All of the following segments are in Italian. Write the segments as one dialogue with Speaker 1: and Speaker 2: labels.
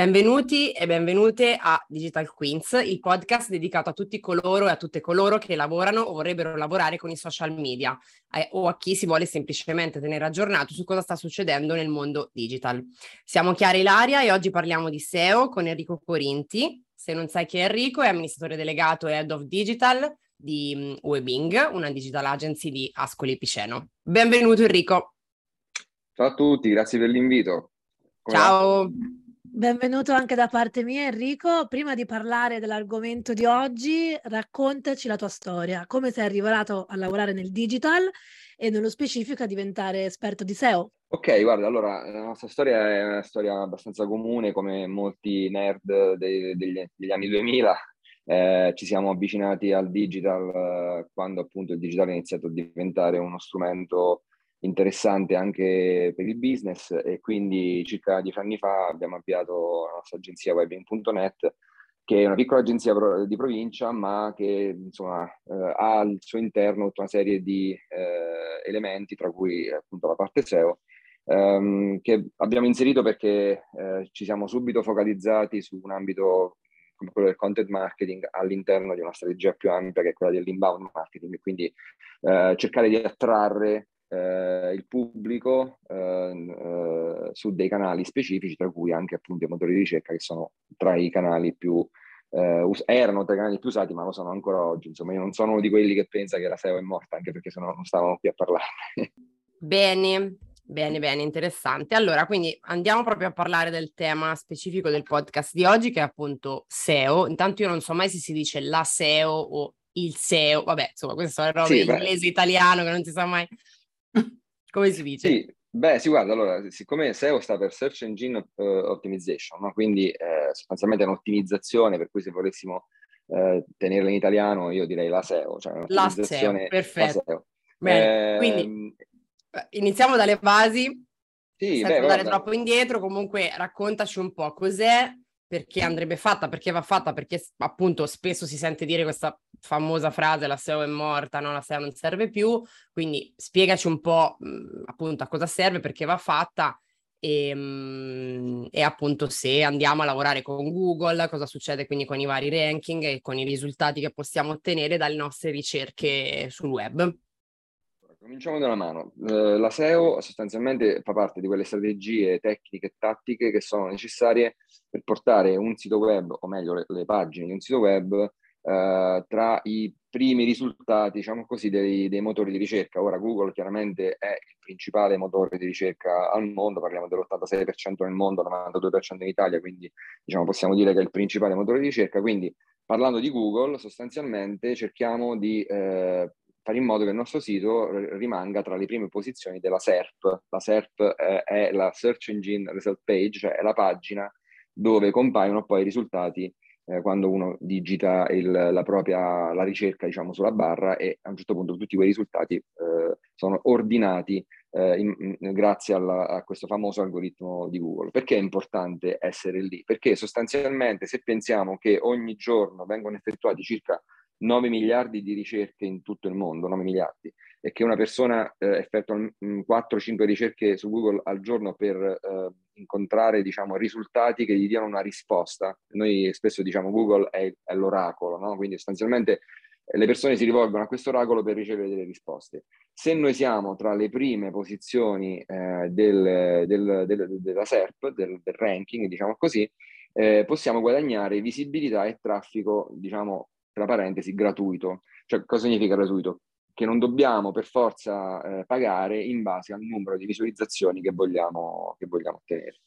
Speaker 1: Benvenuti e benvenute a Digital Queens, il podcast dedicato a tutti coloro e a tutte coloro che lavorano o vorrebbero lavorare con i social media eh, o a chi si vuole semplicemente tenere aggiornato su cosa sta succedendo nel mondo digital. Siamo Chiara Ilaria e oggi parliamo di SEO con Enrico Corinti. Se non sai chi è Enrico, è amministratore delegato e head of digital di mm, Webing, una digital agency di Ascoli Piceno. Benvenuto Enrico.
Speaker 2: Ciao a tutti, grazie per l'invito.
Speaker 1: Come Ciao. Va?
Speaker 3: Benvenuto anche da parte mia Enrico. Prima di parlare dell'argomento di oggi, raccontaci la tua storia, come sei arrivato a lavorare nel digital e nello specifico a diventare esperto di SEO.
Speaker 2: Ok, guarda, allora la nostra storia è una storia abbastanza comune, come molti nerd dei, degli, degli, anni 2000. Eh, ci siamo avvicinati al digital eh, quando appunto il digital ha iniziato a diventare uno strumento interessante anche per il business e quindi circa dieci anni fa abbiamo avviato la nostra agenzia webin.net che è una piccola agenzia di provincia ma che insomma eh, ha al suo interno tutta una serie di eh, elementi tra cui appunto la parte SEO ehm, che abbiamo inserito perché eh, ci siamo subito focalizzati su un ambito come quello del content marketing all'interno di una strategia più ampia che è quella dell'inbound marketing, quindi eh, cercare di attrarre eh, il pubblico eh, eh, su dei canali specifici, tra cui anche appunto i motori di ricerca che sono tra i canali più eh, us- erano tra i canali più usati, ma lo sono ancora oggi. Insomma, io non sono uno di quelli che pensa che la SEO è morta, anche perché sennò non stavamo qui a parlare.
Speaker 1: Bene, bene, bene, interessante. Allora, quindi andiamo proprio a parlare del tema specifico del podcast di oggi, che è appunto SEO. Intanto io non so mai se si dice la SEO o il SEO, vabbè, insomma, queste sono le robe sì, inglese, italiano, che non si sa mai. Come si dice?
Speaker 2: Sì, beh, sì, guarda, allora, siccome SEO sta per Search Engine uh, Optimization, no? quindi eh, sostanzialmente è un'ottimizzazione, per cui se volessimo eh, tenerla in italiano, io direi la SEO, cioè
Speaker 1: la SEO, perfetto. SEO. Bene, eh, quindi iniziamo dalle basi, sì, senza beh, andare guarda. troppo indietro, comunque raccontaci un po' cos'è perché andrebbe fatta, perché va fatta, perché appunto spesso si sente dire questa famosa frase la SEO è morta, no? la SEO non serve più, quindi spiegaci un po' mh, appunto a cosa serve, perché va fatta e, mh, e, appunto se andiamo a lavorare con Google, cosa succede quindi con i vari ranking e con i risultati che possiamo ottenere dalle nostre ricerche sul web.
Speaker 2: Cominciamo da una mano. Uh, la SEO sostanzialmente fa parte di quelle strategie tecniche e tattiche che sono necessarie per portare un sito web, o meglio le, le pagine di un sito web, uh, tra i primi risultati, diciamo così, dei, dei, motori di ricerca. Ora Google chiaramente è il principale motore di ricerca al mondo, parliamo dell'86% nel mondo, 92% in Italia, quindi diciamo, possiamo dire che è il principale motore di ricerca. Quindi parlando di Google, sostanzialmente cerchiamo di eh, fare in modo che il nostro sito rimanga tra le prime posizioni della SERP. La SERP è, è la Search Engine Result Page, cioè è la pagina dove compaiono poi i risultati eh, quando uno digita il, la propria la ricerca diciamo, sulla barra e a un certo punto tutti quei risultati eh, sono ordinati eh, in, in, grazie alla, a questo famoso algoritmo di Google. Perché è importante essere lì? Perché sostanzialmente se pensiamo che ogni giorno vengono effettuati circa 9 miliardi di ricerche in tutto il mondo, 9 miliardi, e che una persona eh, effettua 4-5 ricerche su Google al giorno per eh, incontrare diciamo, risultati che gli diano una risposta. Noi spesso diciamo Google è, è l'oracolo, no? quindi sostanzialmente eh, le persone si rivolgono a questo oracolo per ricevere delle risposte. Se noi siamo tra le prime posizioni eh, del, del, del, della SERP, del, ranking, diciamo così, eh, possiamo guadagnare visibilità e traffico, diciamo, tra parentesi, gratuito. Cioè, cosa significa gratuito? Che non dobbiamo per forza eh, pagare in base al numero di visualizzazioni che vogliamo, che vogliamo ottenere.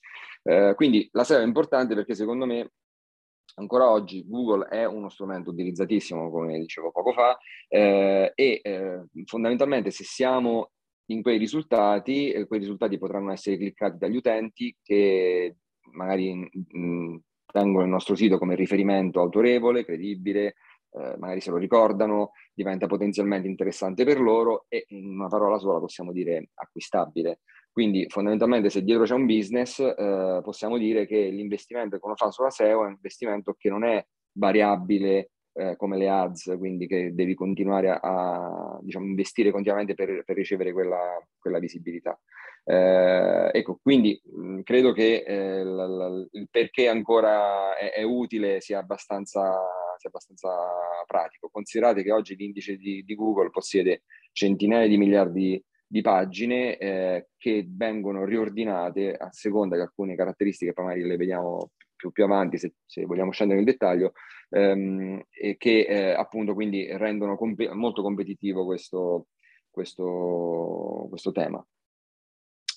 Speaker 2: Eh, quindi la SEO è importante perché secondo me ancora oggi Google è uno strumento utilizzatissimo, come dicevo poco fa, eh, e eh, fondamentalmente se siamo in quei risultati, eh, quei risultati potranno essere cliccati dagli utenti che magari mh, mm, tengono il nostro sito come riferimento autorevole, credibile, eh, magari se lo ricordano, diventa potenzialmente interessante per loro e in una parola sola possiamo dire acquistabile. Quindi fondamentalmente se dietro c'è un business eh, possiamo dire che l'investimento che uno fa sulla SEO è un investimento che non è variabile eh, come le ads, quindi che devi continuare a, a diciamo, investire continuamente per, per ricevere quella, quella visibilità. Eh, ecco, quindi mh, credo che eh, la, la, il perché ancora è, è utile sia abbastanza, sia abbastanza, pratico. Considerate che oggi l'indice di, di Google possiede centinaia di miliardi di pagine eh, che vengono riordinate a seconda di alcune caratteristiche, poi magari le vediamo più, più avanti se, se, vogliamo scendere nel dettaglio, ehm, e che eh, appunto quindi rendono comp- molto competitivo questo, questo, questo tema.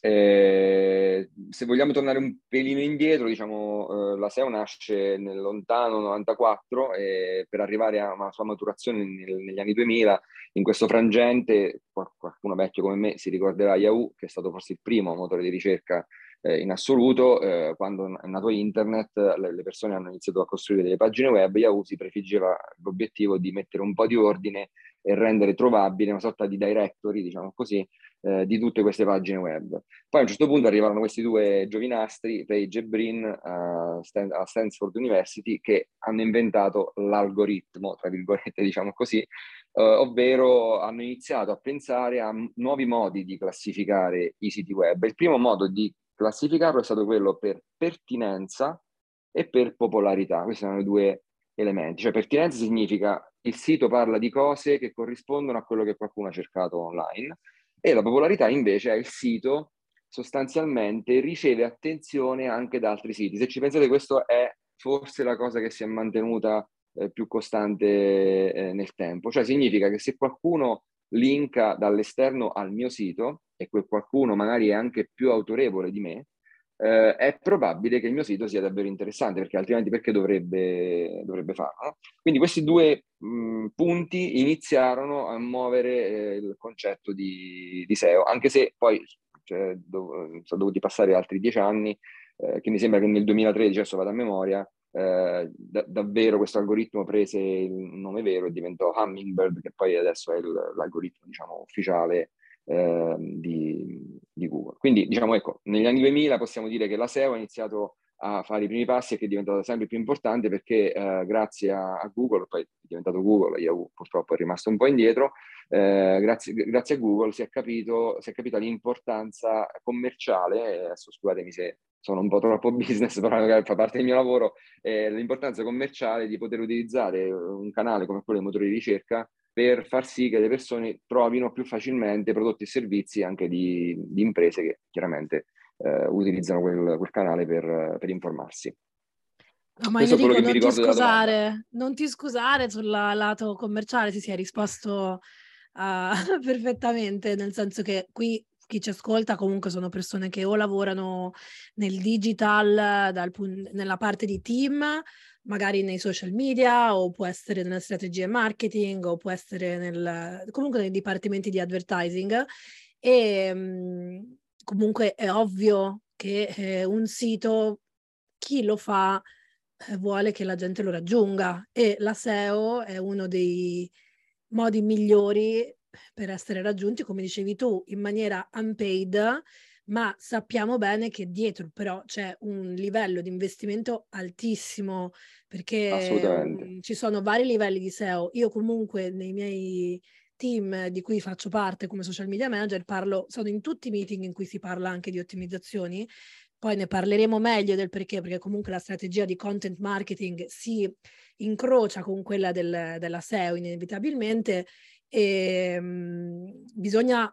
Speaker 2: Eh, se vogliamo tornare un pelino indietro, diciamo, eh, la SEO nasce nel lontano 94 e per arrivare a una sua maturazione nel, negli anni 2000, in questo frangente, qualcuno vecchio come me si ricorderà Yahoo, che è stato forse il primo motore di ricerca eh, in assoluto, eh, quando è nato internet, le, le, persone hanno iniziato a costruire delle pagine web, Yahoo si prefiggeva l'obiettivo di mettere un po' di ordine e rendere trovabile una sorta di directory, diciamo così, eh, di tutte queste pagine web. Poi a un certo punto arrivarono questi due giovinastri, Page e Brin, a, a Stanford University, che hanno inventato l'algoritmo, tra virgolette, diciamo così, eh, ovvero hanno iniziato a pensare a nuovi modi di classificare i siti web. Il primo modo di classificarlo è stato quello per pertinenza e per popolarità. Questi sono i due elementi. Cioè pertinenza significa il sito parla di cose che corrispondono a quello che qualcuno ha cercato online e la popolarità invece è il sito sostanzialmente riceve attenzione anche da altri siti. Se ci pensate questo è forse la cosa che si è mantenuta eh, più costante eh, nel tempo, cioè significa che se qualcuno linka dall'esterno al mio sito e quel qualcuno magari è anche più autorevole di me, eh, è probabile che il mio sito sia davvero interessante, perché altrimenti perché dovrebbe, dovrebbe farlo? Quindi questi due mh, punti iniziarono a muovere eh, il concetto di, di, SEO, anche se poi cioè, dov- sono dovuti passare altri dieci anni, eh, che mi sembra che nel 2013, adesso vado a memoria, eh, da- davvero questo algoritmo prese il nome vero e diventò Hummingbird, che poi adesso è l'algoritmo diciamo, ufficiale eh, di, di, Google. Quindi diciamo ecco, negli anni 2000 possiamo dire che la SEO ha iniziato a fare i primi passi e che è diventata sempre più importante perché eh, grazie a, a, Google, poi è diventato Google, Yahoo purtroppo è rimasto un po' indietro, eh, grazie, grazie, a Google si è, capito, si è capita l'importanza commerciale, adesso scusatemi se sono un po' troppo business, però fa parte del mio lavoro, eh, l'importanza commerciale di poter utilizzare un canale come quello dei motori di ricerca per far sì che le persone trovino più facilmente prodotti e servizi anche di, di imprese che chiaramente eh, utilizzano quel, quel canale per, per, informarsi.
Speaker 3: No, ma Enrico, non ti, scusare, non ti scusare sul lato commerciale, si sì, hai risposto uh, perfettamente, nel senso che qui chi ci ascolta comunque sono persone che o lavorano nel digital, dal, nella parte di team, magari nei social media o può essere nella strategia marketing o può essere nel, comunque nei dipartimenti di advertising. E mh, comunque è ovvio che eh, un sito chi lo fa eh, vuole che la gente lo raggiunga. E la SEO è uno dei modi migliori per essere raggiunti, come dicevi tu, in maniera unpaid ma sappiamo bene che dietro però c'è un livello di investimento altissimo perché um, ci sono vari livelli di SEO. Io comunque nei miei team di cui faccio parte come social media manager parlo, sono in tutti i meeting in cui si parla anche di ottimizzazioni, poi ne parleremo meglio del perché, perché comunque la strategia di content marketing si incrocia con quella del, della SEO inevitabilmente. E um, bisogna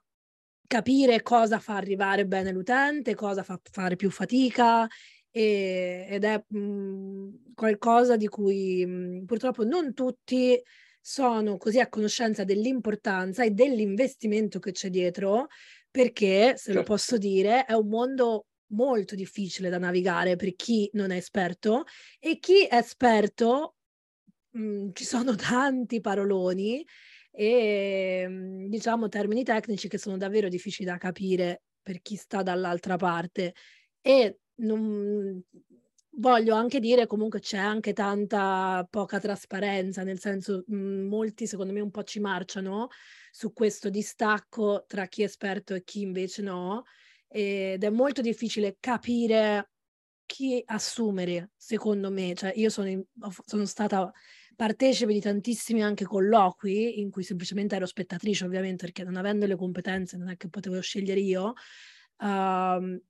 Speaker 3: capire cosa fa arrivare bene l'utente, cosa fa fare più fatica e, ed è mh, mhmm, qualcosa di cui mh, mhmm, purtroppo non tutti sono così a conoscenza dell'importanza e dell'investimento che c'è dietro, perché, se certo. lo posso dire, è un mondo molto difficile da navigare per chi non è esperto e chi è esperto, mh, mhmm, ci sono tanti paroloni e mhmm, diciamo termini tecnici che sono davvero difficili da capire per chi sta dall'altra parte e non, voglio anche dire comunque c'è anche tanta poca trasparenza, nel senso molti secondo me un po' ci marciano su questo distacco tra chi è esperto e chi invece no ed è molto difficile capire chi assumere, secondo me. Cioè, io sono, in, sono stata partecipe di tantissimi anche colloqui in cui semplicemente ero spettatrice ovviamente perché non avendo le competenze non è che potevo scegliere io, uh,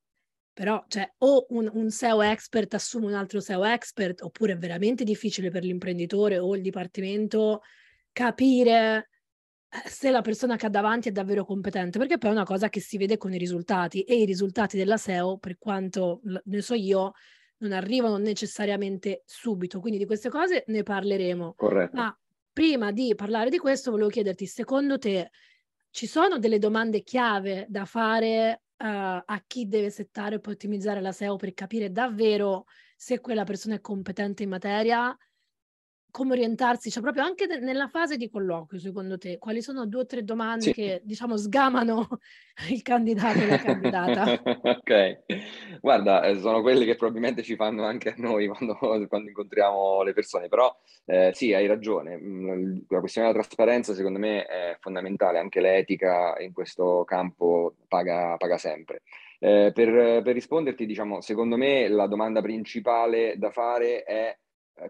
Speaker 3: però cioè, o un, un, SEO expert assume un altro SEO expert oppure è veramente difficile per l'imprenditore o il dipartimento capire eh, se la persona che ha davanti è davvero competente, perché poi è una cosa che si vede con i risultati e i risultati della SEO, per quanto ne so io, non arrivano necessariamente subito. Quindi di queste cose ne parleremo.
Speaker 2: Corretto.
Speaker 3: Ma prima di parlare di questo, volevo chiederti, secondo te ci sono delle domande chiave da fare uh, a chi deve settare e poi ottimizzare la SEO per capire davvero se quella persona è competente in materia? Come orientarsi, cioè proprio anche de- nella fase di colloquio, secondo te, quali sono due o tre domande sì. che diciamo sgamano il candidato e la candidata?
Speaker 2: ok, guarda, eh, sono quelle che probabilmente ci fanno anche a noi quando, quando incontriamo le persone, però eh, sì, hai ragione, mm, la questione della trasparenza secondo me è fondamentale, anche l'etica in questo campo paga, paga sempre. Eh, per, per risponderti, diciamo, secondo me la domanda principale da fare è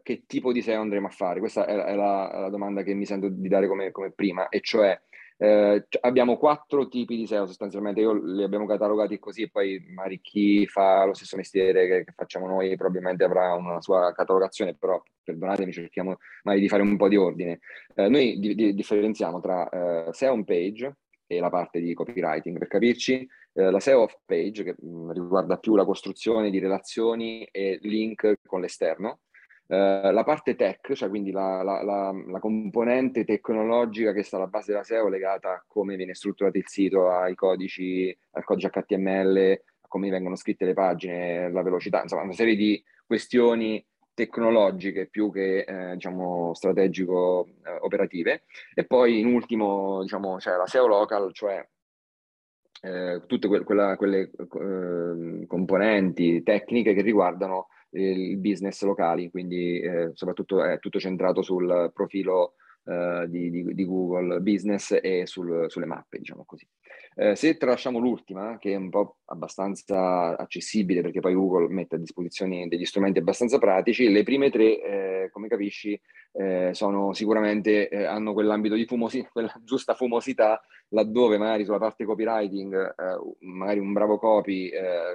Speaker 2: che tipo di SEO andremo a fare? Questa è, è, la, la, domanda che mi sento di dare come, come prima, e cioè eh, abbiamo quattro tipi di SEO sostanzialmente, io li abbiamo catalogati così e poi magari chi fa lo stesso mestiere che, che facciamo noi probabilmente avrà una sua catalogazione, però perdonatemi, cerchiamo magari di fare un po' di ordine. Eh, noi di, di, differenziamo tra eh, SEO on page e la parte di copywriting, per capirci, eh, la SEO off page che mm, riguarda più la costruzione di relazioni e link con l'esterno, Uh, la parte tech, cioè quindi la, la, la, la, componente tecnologica che sta alla base della SEO legata a come viene strutturato il sito, ai codici, al codice HTML, a come vengono scritte le pagine, la velocità, insomma una serie di questioni tecnologiche più che eh, diciamo strategico eh, operative. E poi in ultimo diciamo c'è la SEO local cioè eh, tutte que- quella, quelle eh, componenti tecniche che riguardano il business locali, quindi eh, soprattutto è tutto centrato sul profilo eh, di, di, di, Google Business e sul, sulle mappe, diciamo così. Eh, se tralasciamo l'ultima, che è un po' abbastanza accessibile perché poi Google mette a disposizione degli strumenti abbastanza pratici, le prime tre, eh, come capisci, eh, sono sicuramente, eh, hanno quell'ambito di fumosità, quella giusta fumosità, laddove magari sulla parte copywriting, magari un bravo copy,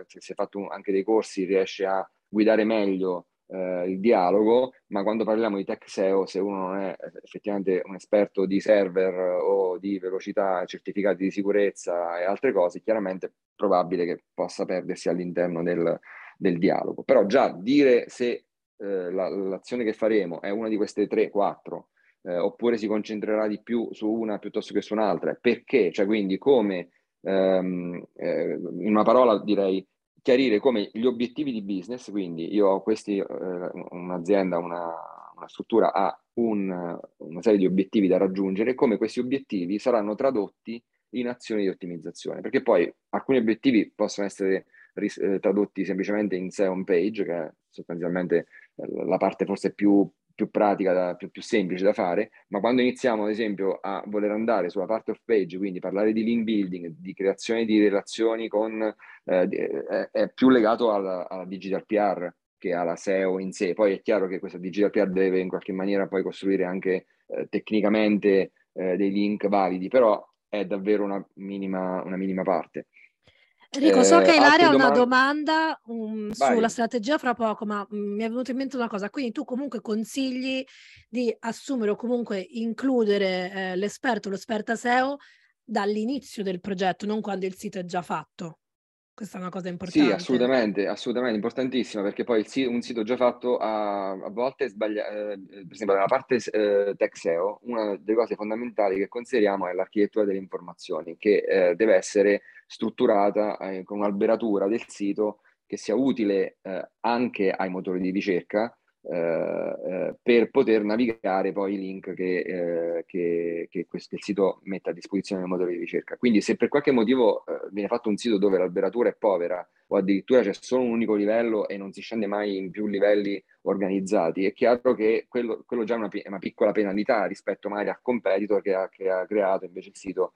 Speaker 2: se si è fatto anche dei corsi, riesce a guidare meglio eh, il dialogo, ma quando parliamo di tech SEO, se uno non è effettivamente un esperto di server o di velocità, certificati di sicurezza e altre cose, chiaramente è probabile che possa perdersi all'interno del, del dialogo. Però già dire se eh, la, l'azione che faremo è una di queste tre, quattro, eh, oppure si concentrerà di più su una piuttosto che su un'altra, perché, cioè quindi come, ehm, eh, in una parola direi chiarire come gli obiettivi di business, quindi io ho questi, eh, un'azienda, una, una, struttura ha un, una serie di obiettivi da raggiungere, come questi obiettivi saranno tradotti in azioni di ottimizzazione, perché poi alcuni obiettivi possono essere ris- eh, tradotti semplicemente in SEO on page, che è sostanzialmente eh, la parte forse più più pratica, da, più, più, semplice da fare, ma quando iniziamo ad esempio a voler andare sulla parte off page, quindi parlare di link building, di creazione di relazioni con, eh, è, è, più legato alla, alla, digital PR che alla SEO in sé. Poi è chiaro che questa digital PR deve in qualche maniera poi costruire anche eh, tecnicamente eh, dei link validi, però è davvero una minima, una minima parte.
Speaker 3: Enrico, so che Ilaria ha una domanda um, sulla strategia fra poco, ma um, mi è venuta in mente una cosa. Quindi tu comunque consigli di assumere o comunque includere eh, l'esperto l'esperta SEO dall'inizio del progetto, non quando il sito è già fatto. Questa è una cosa importante.
Speaker 2: Sì, assolutamente, assolutamente, importantissima, perché poi sito, un sito già fatto a, a volte sbaglia, eh, per esempio nella parte eh, tech SEO, una delle cose fondamentali che consideriamo è l'architettura delle informazioni, che eh, deve essere strutturata eh, con un'alberatura del sito che sia utile eh, anche ai motori di ricerca, eh, eh, per poter navigare poi i link che, eh, che, che questo, il sito mette a disposizione del motore di ricerca. Quindi se per qualche motivo eh, viene fatto un sito dove l'alberatura è povera o addirittura c'è solo un unico livello e non si scende mai in più livelli organizzati, è chiaro che quello, quello già è una, una, piccola penalità rispetto magari al competitor che ha, che ha creato invece il sito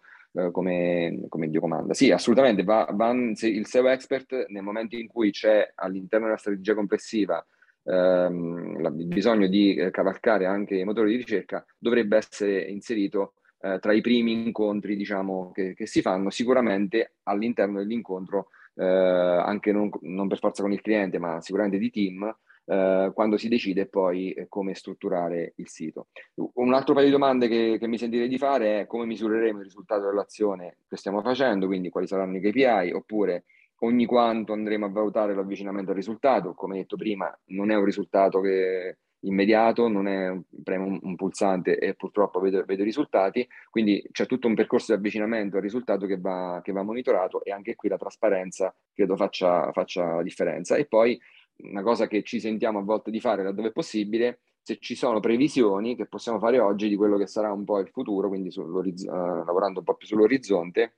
Speaker 2: come, come, Dio comanda. Sì, assolutamente, va, va, il SEO expert nel momento in cui c'è all'interno della strategia complessiva ehm, il bisogno di eh, cavalcare anche i motori di ricerca dovrebbe essere inserito eh, tra i primi incontri diciamo, che, che, si fanno, sicuramente all'interno dell'incontro, eh, anche non, non, per forza con il cliente, ma sicuramente di team, eh, quando si decide poi eh, come strutturare il sito. Un altro paio di domande che, che mi sentirei di fare è come misureremo il risultato dell'azione che stiamo facendo, quindi quali saranno i KPI, oppure ogni quanto andremo a valutare l'avvicinamento al risultato. Come detto prima, non è un risultato che immediato, non è un, premo un, pulsante e purtroppo vedo, vedo, risultati, quindi c'è tutto un percorso di avvicinamento al risultato che va, che va monitorato e anche qui la trasparenza credo faccia, faccia la differenza. E poi una cosa che ci sentiamo a volte di fare laddove è possibile, se ci sono previsioni che possiamo fare oggi di quello che sarà un po' il futuro, quindi uh, lavorando un po' più sull'orizzonte,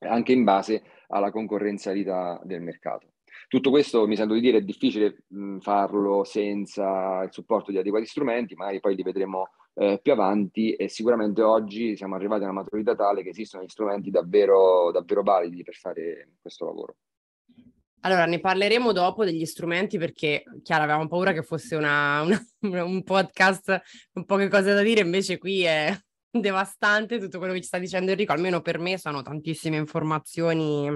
Speaker 2: anche in base alla concorrenzialità del mercato. Tutto questo mi sento di dire è difficile mh, farlo senza il supporto di adeguati strumenti, magari poi li vedremo eh, più avanti e sicuramente oggi siamo arrivati a una maturità tale che esistono gli strumenti davvero, davvero validi per fare questo lavoro.
Speaker 1: Allora, ne parleremo dopo degli strumenti perché, chiaro, avevamo paura che fosse una, una, un podcast con poche cose da dire, invece qui è devastante tutto quello che ci sta dicendo Enrico, almeno per me sono tantissime informazioni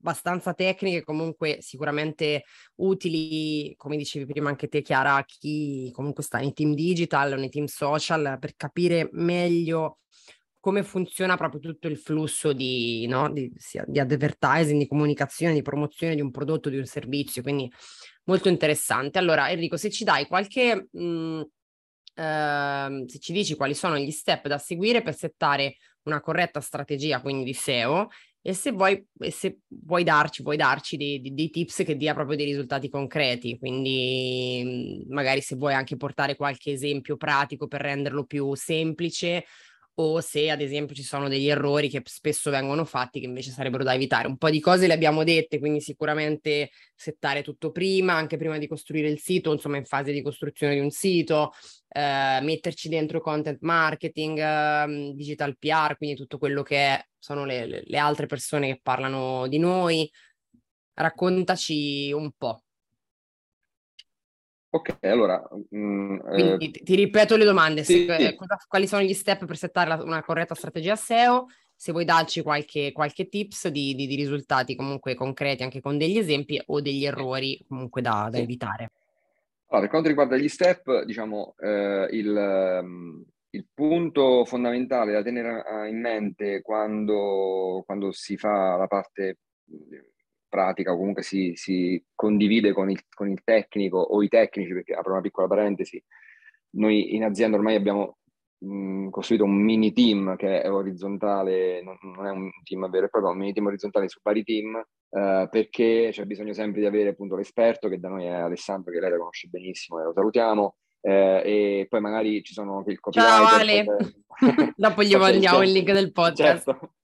Speaker 1: abbastanza tecniche, comunque sicuramente utili, come dicevi prima anche te Chiara, a chi comunque sta nei team digital, nei team social, per capire meglio come funziona proprio tutto il flusso di, no, di, di advertising, di comunicazione, di promozione di un prodotto, di un servizio, quindi molto interessante. Allora Enrico, se ci dai qualche... Mh, Uh, se ci dici quali sono gli step da seguire per settare una corretta strategia, quindi di SEO, e se vuoi, e se vuoi darci, vuoi darci dei, dei, dei, tips che dia proprio dei risultati concreti, quindi magari se vuoi anche portare qualche esempio pratico per renderlo più semplice, o se ad esempio ci sono degli errori che spesso vengono fatti che invece sarebbero da evitare. Un po' di cose le abbiamo dette, quindi sicuramente settare tutto prima, anche prima di costruire il sito, insomma in fase di costruzione di un sito, eh, metterci dentro content marketing, eh, digital PR, quindi tutto quello che è, sono le, le altre persone che parlano di noi. Raccontaci un po'.
Speaker 2: Ok, allora...
Speaker 1: Mh, mm, Quindi eh, ti ripeto le domande, sì, se, sì. Quali sono gli step per settare la, una corretta strategia SEO, se vuoi darci qualche, qualche tips di, di, di, risultati comunque concreti anche con degli esempi o degli errori comunque da, da evitare.
Speaker 2: Allora, per quanto riguarda gli step, diciamo, eh, il, mm, il, punto fondamentale da tenere in mente quando, quando si fa la parte pratica o comunque si, si condivide con il, con il, tecnico o i tecnici, perché apro una piccola parentesi, noi in azienda ormai abbiamo mh, costruito un mini team che è orizzontale, non, non, è un team vero e proprio, un mini team orizzontale su vari team, eh, perché c'è bisogno sempre di avere appunto l'esperto, che da noi è Alessandro, che lei la conosce benissimo e lo salutiamo, eh, e poi magari ci sono anche il copywriter.
Speaker 1: Ciao Ale, per... dopo gli mandiamo il link del podcast.
Speaker 2: Certo.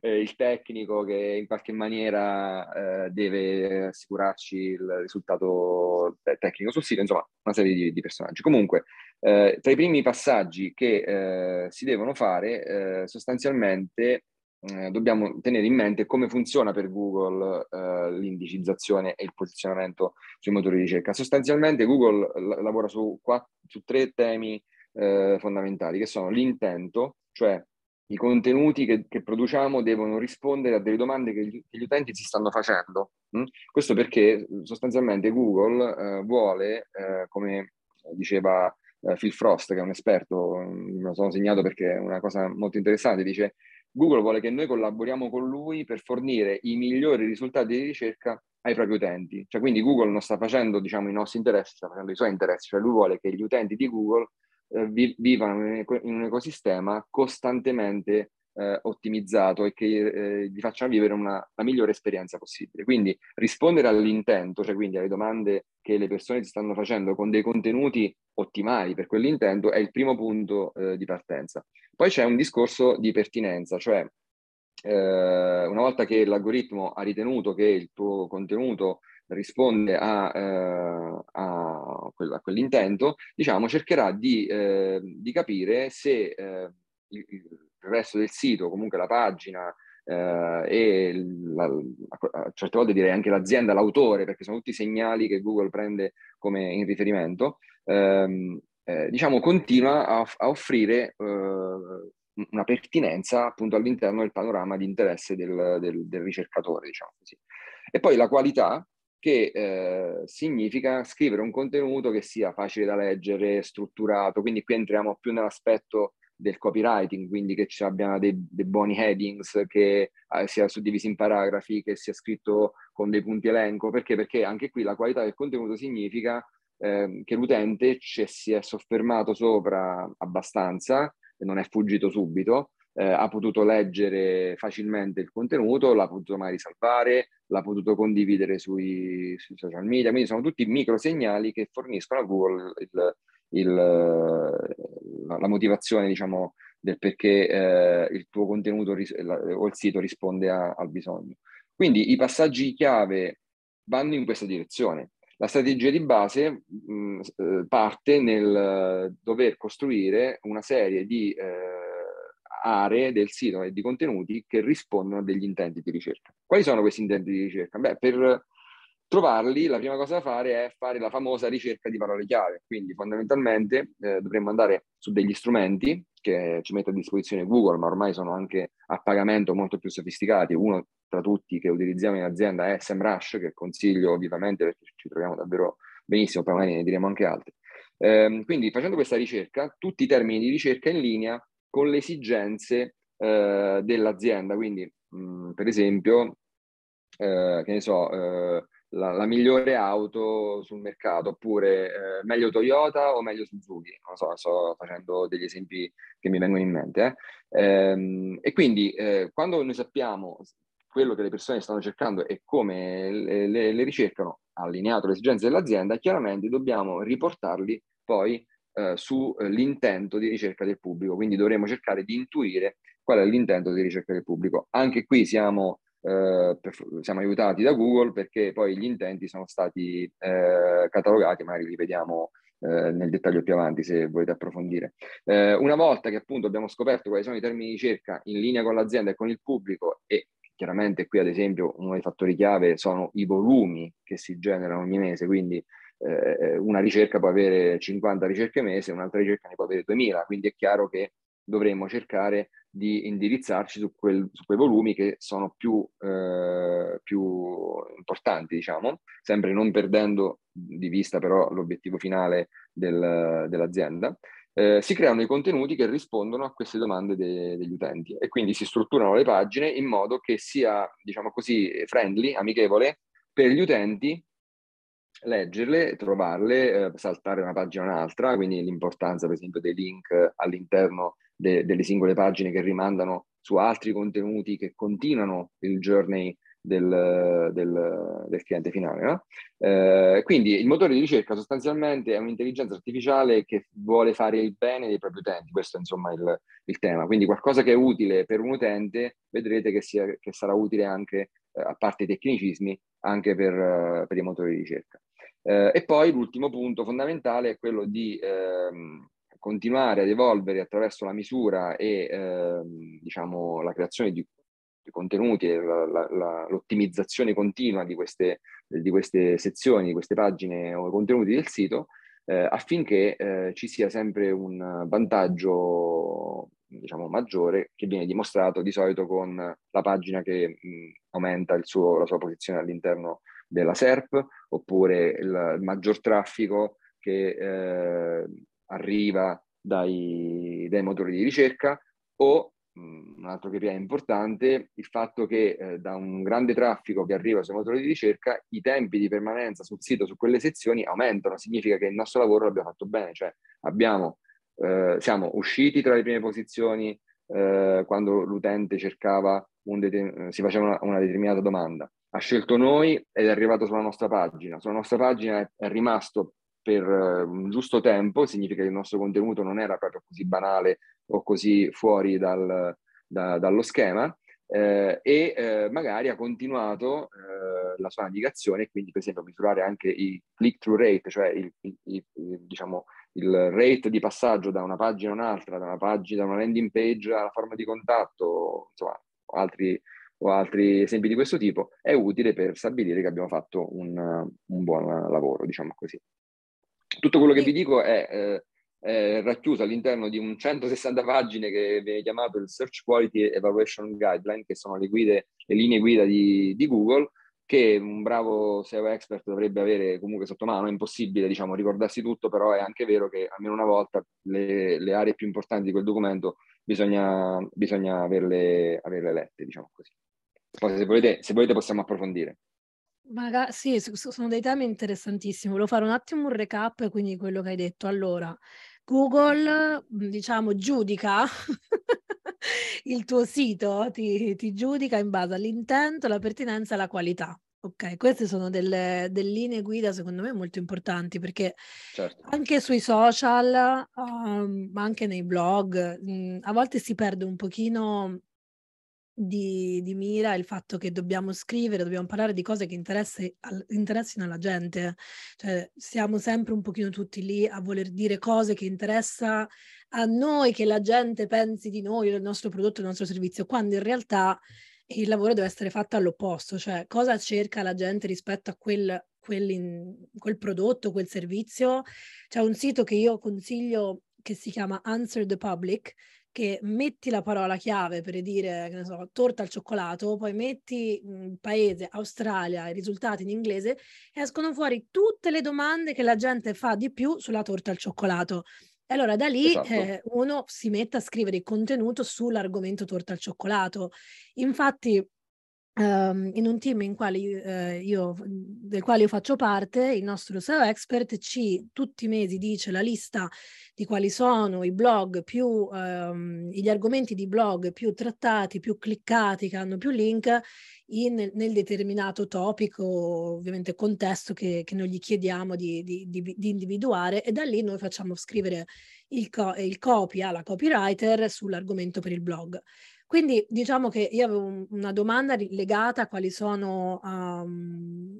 Speaker 2: Eh, il tecnico che in qualche maniera eh, deve assicurarci il risultato tecnico sul sito, insomma una serie di, di personaggi. Comunque, eh, tra i primi passaggi che eh, si devono fare, eh, sostanzialmente eh, dobbiamo tenere in mente come funziona per Google eh, l'indicizzazione e il posizionamento sui motori di ricerca. Sostanzialmente Google l- lavora su, quattro, su, tre temi eh, fondamentali, che sono l'intento, cioè i contenuti che, che, produciamo devono rispondere a delle domande che gli, che gli utenti si stanno facendo. Mm? Questo perché sostanzialmente Google eh, vuole, eh, come diceva eh, Phil Frost, che è un esperto, me lo sono segnato perché è una cosa molto interessante, dice Google vuole che noi collaboriamo con lui per fornire i migliori risultati di ricerca ai propri utenti. Cioè, quindi Google non sta facendo diciamo, i nostri interessi, sta facendo i suoi interessi, cioè lui vuole che gli utenti di Google eh, vi- vivano in un ecosistema costantemente eh, ottimizzato e che eh, gli facciano vivere una, la migliore esperienza possibile. Quindi rispondere all'intento, cioè quindi alle domande che le persone ti stanno facendo con dei contenuti ottimali per quell'intento, è il primo punto eh, di partenza. Poi c'è un discorso di pertinenza, cioè eh, una volta che l'algoritmo ha ritenuto che il tuo contenuto risponde a, eh, a, quell- a quell'intento, diciamo, cercherà di, eh, di capire se eh, il, il resto del sito, comunque la pagina, eh, e la, a certe volte direi anche l'azienda, l'autore, perché sono tutti segnali che Google prende come in riferimento, ehm, eh, diciamo continua a, a offrire eh, una pertinenza appunto all'interno del panorama di interesse del, del, del ricercatore, diciamo così. E poi la qualità, che eh, significa scrivere un contenuto che sia facile da leggere, strutturato, quindi qui entriamo più nell'aspetto del copywriting, quindi che ci abbiano dei, dei buoni headings, che eh, sia suddivisi in paragrafi, che sia scritto con dei punti elenco, perché? Perché anche qui la qualità del contenuto significa eh, che l'utente ci si è soffermato sopra abbastanza, non è fuggito subito, eh, ha potuto leggere facilmente il contenuto, l'ha potuto magari salvare, l'ha potuto condividere sui, sui social media, quindi sono tutti micro segnali che forniscono a Google il, il, la motivazione, diciamo, del perché eh, il tuo contenuto ris- la, o il sito risponde a, al bisogno. Quindi i passaggi chiave vanno in questa direzione. La strategia di base mh, eh, parte nel dover costruire una serie di eh, aree del sito e di contenuti che rispondono a degli intenti di ricerca. Quali sono questi intenti di ricerca? Beh, per trovarli, la prima cosa da fare è fare la famosa ricerca di parole chiave. Quindi fondamentalmente eh, dovremmo andare su degli strumenti che ci mette a disposizione Google, ma ormai sono anche a pagamento molto più sofisticati. Uno tra tutti che utilizziamo in azienda è SEMrush, che consiglio vivamente perché ci troviamo davvero benissimo, poi magari ne diremo anche altri. Eh, quindi facendo questa ricerca, tutti i termini di ricerca in linea con le esigenze eh, dell'azienda. Quindi, mh, mm, per esempio, eh, che ne so, eh, la, la, migliore auto sul mercato, oppure eh, meglio Toyota o meglio Suzuki. Non so, sto facendo degli esempi che mi vengono in mente. Eh. Ehm, e quindi, eh, quando noi sappiamo quello che le persone stanno cercando e come le, le, le ricercano allineato alle esigenze dell'azienda, chiaramente dobbiamo riportarli poi eh, sull'intento di ricerca del pubblico, quindi dovremo cercare di intuire qual è l'intento di ricerca del pubblico. Anche qui siamo, eh, per, siamo aiutati da Google perché poi gli intenti sono stati eh, catalogati, magari li vediamo eh, nel dettaglio più avanti se volete approfondire. Eh, una volta che appunto abbiamo scoperto quali sono i termini di ricerca in linea con l'azienda e con il pubblico e chiaramente qui ad esempio uno dei fattori chiave sono i volumi che si generano ogni mese, quindi eh, una ricerca può avere 50 ricerche mese, un'altra ricerca ne può avere 2000, quindi è chiaro che dovremmo cercare di indirizzarci su, quel, su quei volumi che sono più, eh, più, importanti, diciamo, sempre non perdendo di vista però l'obiettivo finale del, dell'azienda. Eh, si creano i contenuti che rispondono a queste domande de- degli utenti e quindi si strutturano le pagine in modo che sia, diciamo così, friendly, amichevole per gli utenti leggerle, trovarle, eh, saltare una pagina o un'altra, quindi l'importanza per esempio dei link all'interno de- delle singole pagine che rimandano su altri contenuti che continuano il journey del, del, del cliente finale. No? Eh, quindi il motore di ricerca sostanzialmente è un'intelligenza artificiale che vuole fare il bene dei propri utenti, questo è insomma il, il tema. Quindi qualcosa che è utile per un utente, vedrete che, sia, che sarà utile anche, eh, a parte i tecnicismi, anche per, per i motori di ricerca. Uh, e poi l'ultimo punto fondamentale è quello di uh, continuare ad evolvere attraverso la misura e ehm, diciamo, la creazione di, contenuti la, la, la, l'ottimizzazione continua di queste, di queste, sezioni, di queste pagine o contenuti del sito eh, affinché eh, ci sia sempre un vantaggio diciamo, maggiore che viene dimostrato di solito con la pagina che mh, aumenta suo, la sua posizione all'interno della SERP oppure il maggior traffico che eh, arriva dai, dai, motori di ricerca o mh, un altro KPI importante, il fatto che eh, da un grande traffico che arriva sui motori di ricerca i tempi di permanenza sul sito, su quelle sezioni aumentano, significa che il nostro lavoro l'abbiamo fatto bene, cioè abbiamo eh, siamo usciti tra le prime posizioni eh, quando l'utente cercava un det- si faceva una, una, determinata domanda. Ha scelto noi ed è arrivato sulla nostra pagina. Sulla nostra pagina è, è rimasto per uh, un giusto tempo, significa che il nostro contenuto non era proprio così banale o così fuori dal, da, dallo schema eh, e eh, magari ha continuato eh, la sua navigazione quindi per esempio misurare anche i click-through rate, cioè il, il, il, diciamo, il rate di passaggio da una pagina a un'altra, da una pagina, da una landing page alla forma di contatto, insomma, altri, o altri esempi di questo tipo, è utile per stabilire che abbiamo fatto un, un buon lavoro, diciamo così. Tutto quello che vi dico è, eh, è racchiuso all'interno di un 160 pagine che viene chiamato il Search Quality Evaluation Guideline, che sono le, guide, le linee guida di, di Google, che un bravo SEO expert dovrebbe avere comunque sotto mano, è impossibile diciamo, ricordarsi tutto, però è anche vero che almeno una volta le, le aree più importanti di quel documento bisogna, bisogna averle, averle, lette, diciamo così. Poi se volete, se volete possiamo approfondire.
Speaker 3: Maga- sì, sono dei temi interessantissimi. Volevo fare un attimo un recap, quindi quello che hai detto. Allora, Google, diciamo, giudica il tuo sito, ti, ti giudica in base all'intento, la pertinenza e la qualità. Ok, queste sono delle, delle, linee guida secondo me molto importanti perché certo. anche sui social, um, ma anche nei blog, mh, a volte si perde un pochino di, di, mira il fatto che dobbiamo scrivere, dobbiamo parlare di cose che al, interessino alla gente. Cioè, siamo sempre un pochino tutti lì a voler dire cose che interessa a noi, che la gente pensi di noi, del nostro prodotto, del nostro servizio, quando in realtà il lavoro deve essere fatto all'opposto, cioè cosa cerca la gente rispetto a quel, quel, quel prodotto, quel servizio. C'è un sito che io consiglio che si chiama Answer the Public, che metti la parola chiave per dire, che ne so, torta al cioccolato, poi metti mh, paese, Australia, i risultati in inglese, escono fuori tutte le domande che la gente fa di più sulla torta al cioccolato. E allora da lì esatto. eh, uno si mette a scrivere il contenuto sull'argomento torta al cioccolato. Infatti, Um, in un team in quale, uh, io, del quale io faccio parte, il nostro SEO expert ci tutti i mesi dice la lista di quali sono i blog più, um, gli argomenti di blog più trattati, più cliccati, che hanno più link in, nel determinato topico, ovviamente contesto che, che noi gli chiediamo di, di, di, di, individuare e da lì noi facciamo scrivere il, co- il copy alla copywriter sull'argomento per il blog. Quindi diciamo che io avevo una domanda legata a quali sono um,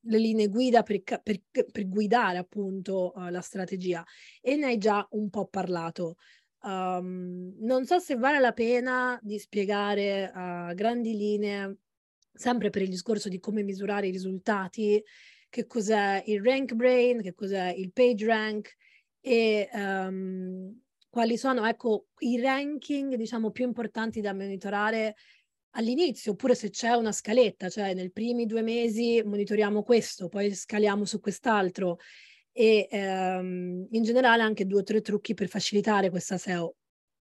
Speaker 3: le linee guida per, per, per guidare appunto uh, la strategia e ne hai già un po' parlato. Um, non so se vale la pena di spiegare a uh, grandi linee, sempre per il discorso di come misurare i risultati, che cos'è il rank brain, che cos'è il page rank e um, quali sono ecco, i ranking diciamo, più importanti da monitorare all'inizio, oppure se c'è una scaletta, cioè nei primi due mesi monitoriamo questo, poi scaliamo su quest'altro. E ehm, in generale anche due o tre trucchi per facilitare questa SEO,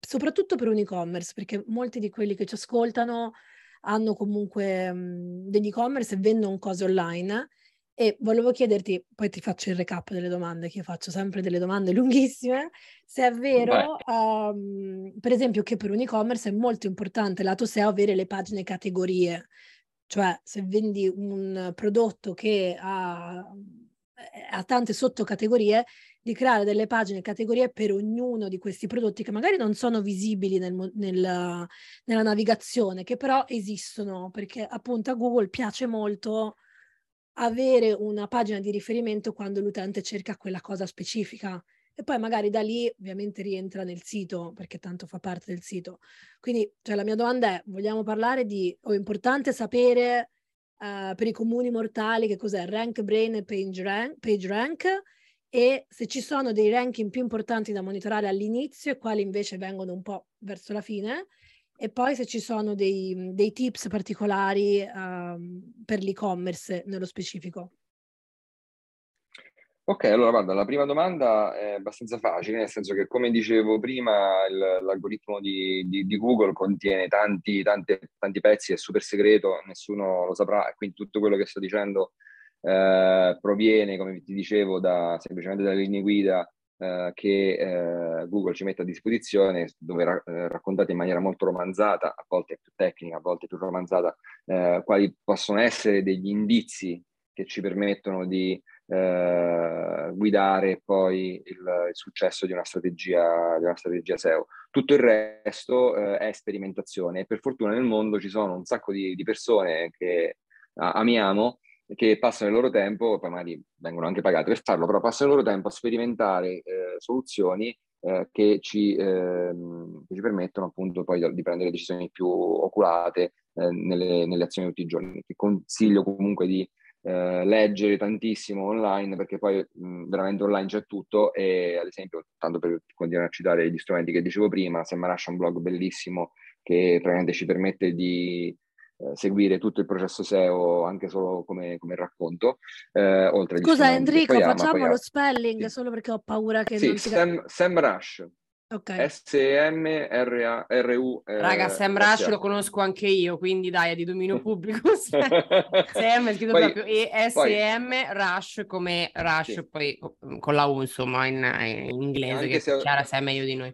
Speaker 3: soprattutto per un e-commerce, perché molti di quelli che ci ascoltano hanno comunque mh, degli e-commerce e vendono cose online e volevo chiederti, poi ti faccio il recap delle domande, che io faccio sempre delle domande lunghissime, se è vero, um, per esempio, che per un e-commerce è molto importante lato SEO avere le pagine categorie, cioè se vendi un prodotto che ha, ha tante sottocategorie, di creare delle pagine categorie per ognuno di questi prodotti che magari non sono visibili nel, nel, nella navigazione, che però esistono, perché appunto a Google piace molto avere una pagina di riferimento quando l'utente cerca quella cosa specifica. E poi magari da lì ovviamente rientra nel sito perché tanto fa parte del sito. Quindi cioè, la mia domanda è, vogliamo parlare di, o è importante sapere uh, per i comuni mortali che cos'è rank brain e page rank, page rank? E se ci sono dei ranking più importanti da monitorare all'inizio e quali invece vengono un po' verso la fine e poi se ci sono dei, dei tips particolari uh, per l'e-commerce nello specifico.
Speaker 2: Ok, allora guarda, la prima domanda è abbastanza facile, nel senso che come dicevo prima, il, l'algoritmo di, di, di, Google contiene tanti, tanti, tanti pezzi, è super segreto, nessuno lo saprà, quindi tutto quello che sto dicendo eh, proviene, come ti dicevo, da, semplicemente dalle linee guida eh, che eh, Google ci mette a disposizione, dove ra- eh, raccontate in maniera molto romanzata, a volte più tecnica, a volte più romanzata, eh, quali possono essere degli indizi che ci permettono di eh, guidare poi il, il, successo di una, strategia, di una strategia SEO. Tutto il resto è sperimentazione e per fortuna nel mondo ci sono un sacco di, di persone che amiamo che passano il loro tempo, poi magari vengono anche pagati per farlo, però passano il loro tempo a sperimentare eh, soluzioni eh, che, ci, ehm, che, ci, permettono appunto poi di prendere decisioni più oculate eh, nelle, nelle, azioni di tutti i giorni. Ti consiglio comunque di eh, leggere tantissimo online perché poi mh, veramente online c'è tutto e ad esempio, tanto per continuare a citare gli strumenti che dicevo prima, Semmarash è un blog bellissimo che praticamente ci permette di eh, seguire tutto il processo SEO anche solo come, come racconto.
Speaker 3: Eh, oltre Scusa Enrico, facciamo ama, lo spelling sì. solo perché ho paura che
Speaker 2: sì,
Speaker 3: non
Speaker 2: si Sam, Semrush. Ok. S-M-R-U.
Speaker 1: Eh, Raga, Sam Rush lo conosco anche io, quindi dai, è di dominio pubblico. Sam è scritto poi, proprio E-S-M Rush come Rush, sì. poi con la U, insomma, in, in inglese, che se... Chiara sai meglio di noi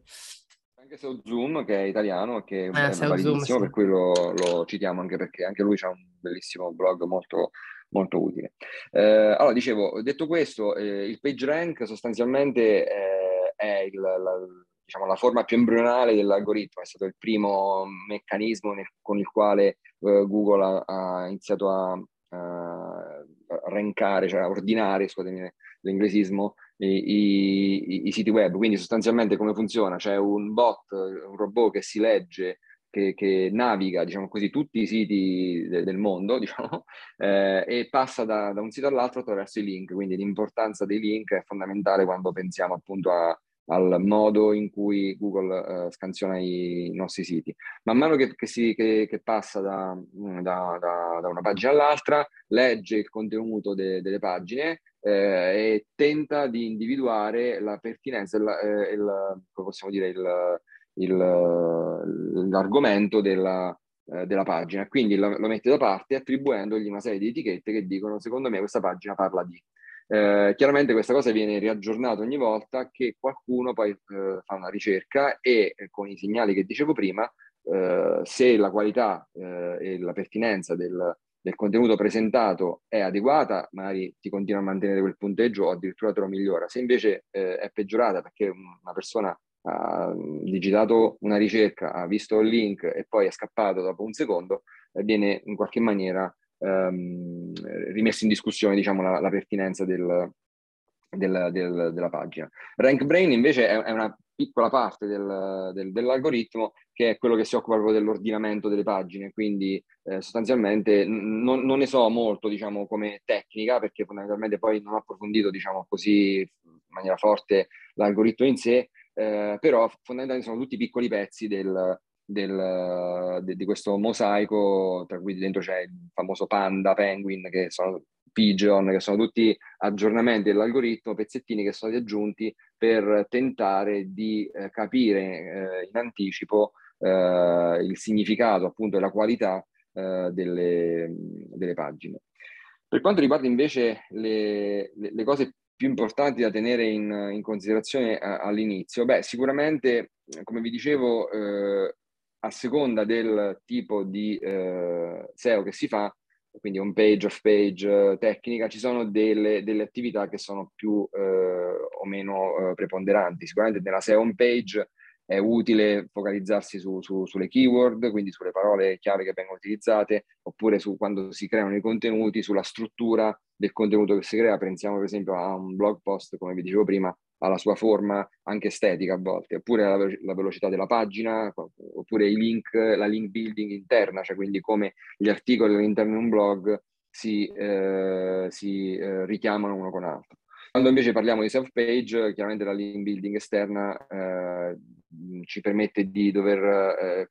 Speaker 2: anche se ho Zoom che è italiano che ah, è Zoom, per cui lo, lo, citiamo anche perché anche lui ha un bellissimo blog molto, molto utile. Eh, allora, dicevo, detto questo, eh, il PageRank sostanzialmente eh, è il, la, diciamo, la, forma più embrionale dell'algoritmo, è stato il primo meccanismo nel, con il quale eh, Google ha, ha iniziato a, a rankare, cioè a ordinare, scusatemi l'inglesismo, i, i, i, siti web. Quindi sostanzialmente come funziona? C'è un bot, un robot che si legge, che, che naviga, diciamo così, tutti i siti de, del mondo, diciamo, eh, e passa da, da, un sito all'altro attraverso i link. Quindi l'importanza dei link è fondamentale quando pensiamo appunto a, al modo in cui Google uh, scansiona i, nostri siti. Man mano che, che, si, che passa da, da, da, una pagina all'altra, legge il contenuto de, delle pagine eh, e tenta di individuare la pertinenza, il, eh, il, possiamo dire, il, il, l'argomento della, eh, della pagina. Quindi lo, lo mette da parte attribuendogli una serie di etichette che dicono secondo me questa pagina parla di. Eh, chiaramente questa cosa viene riaggiornata ogni volta che qualcuno poi eh, fa una ricerca e eh, con i segnali che dicevo prima, eh, se la qualità e la pertinenza del, del, contenuto presentato è adeguata, magari ti continua a mantenere quel punteggio o addirittura te lo migliora. Se invece eh, è peggiorata perché una persona ha digitato una ricerca, ha visto il link e poi è scappato dopo un secondo, viene in qualche maniera ehm, rimesso in discussione diciamo, la, la pertinenza del, del, del, della pagina. Rank Brain invece è, è una piccola parte del, dell'algoritmo che è quello che si occupa proprio dell'ordinamento delle pagine, quindi eh, sostanzialmente non, non, ne so molto diciamo, come tecnica perché fondamentalmente poi non ho approfondito diciamo, così in maniera forte l'algoritmo in sé, eh, però fondamentalmente sono tutti piccoli pezzi del, del, de, di questo mosaico, tra cui dentro c'è il famoso Panda, Penguin, che sono Pigeon, che sono tutti aggiornamenti dell'algoritmo, pezzettini che sono stati aggiunti per tentare di eh, capire eh, in anticipo eh, il significato appunto e la qualità eh, delle, delle, pagine. Per quanto riguarda invece le, le, le cose più importanti da tenere in, in considerazione a, all'inizio, beh, sicuramente, come vi dicevo, eh, a seconda del tipo di eh, SEO che si fa, quindi on page, off page, eh, tecnica, ci sono delle, delle, attività che sono più eh, o meno eh, preponderanti. Sicuramente nella SEO on page è utile focalizzarsi su, su, sulle keyword, quindi sulle parole chiave che vengono utilizzate, oppure su quando si creano i contenuti, sulla struttura del contenuto che si crea. Pensiamo per esempio a un blog post, come vi dicevo prima, alla sua forma anche estetica a volte, oppure la, la, velocità della pagina, oppure i link, la link building interna, cioè quindi come gli articoli all'interno di un blog si, eh, si eh, richiamano uno con l'altro. Quando invece parliamo di self-page, chiaramente la link building esterna eh, ci permette di dover eh,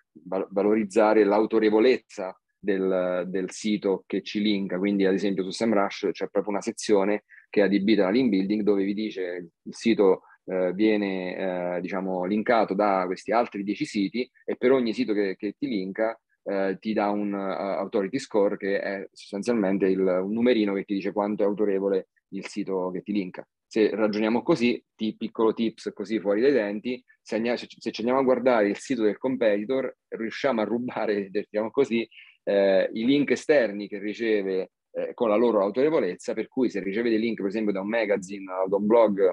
Speaker 2: valorizzare l'autorevolezza del, del, sito che ci linka, quindi ad esempio su SEMrush c'è proprio una sezione che è adibita alla link building dove vi dice il sito eh, viene eh, diciamo linkato da questi altri 10 siti e per ogni sito che, che ti linka eh, ti dà un uh, authority score che è sostanzialmente il, un numerino che ti dice quanto è autorevole il sito che ti linka. Se ragioniamo così, ti, piccolo tips così fuori dai denti, se, se, se ci andiamo a guardare il sito del competitor, riusciamo a rubare, diciamo così, eh, i link esterni che riceve eh, con la loro autorevolezza, per cui se riceve dei link per esempio da un magazine o da un blog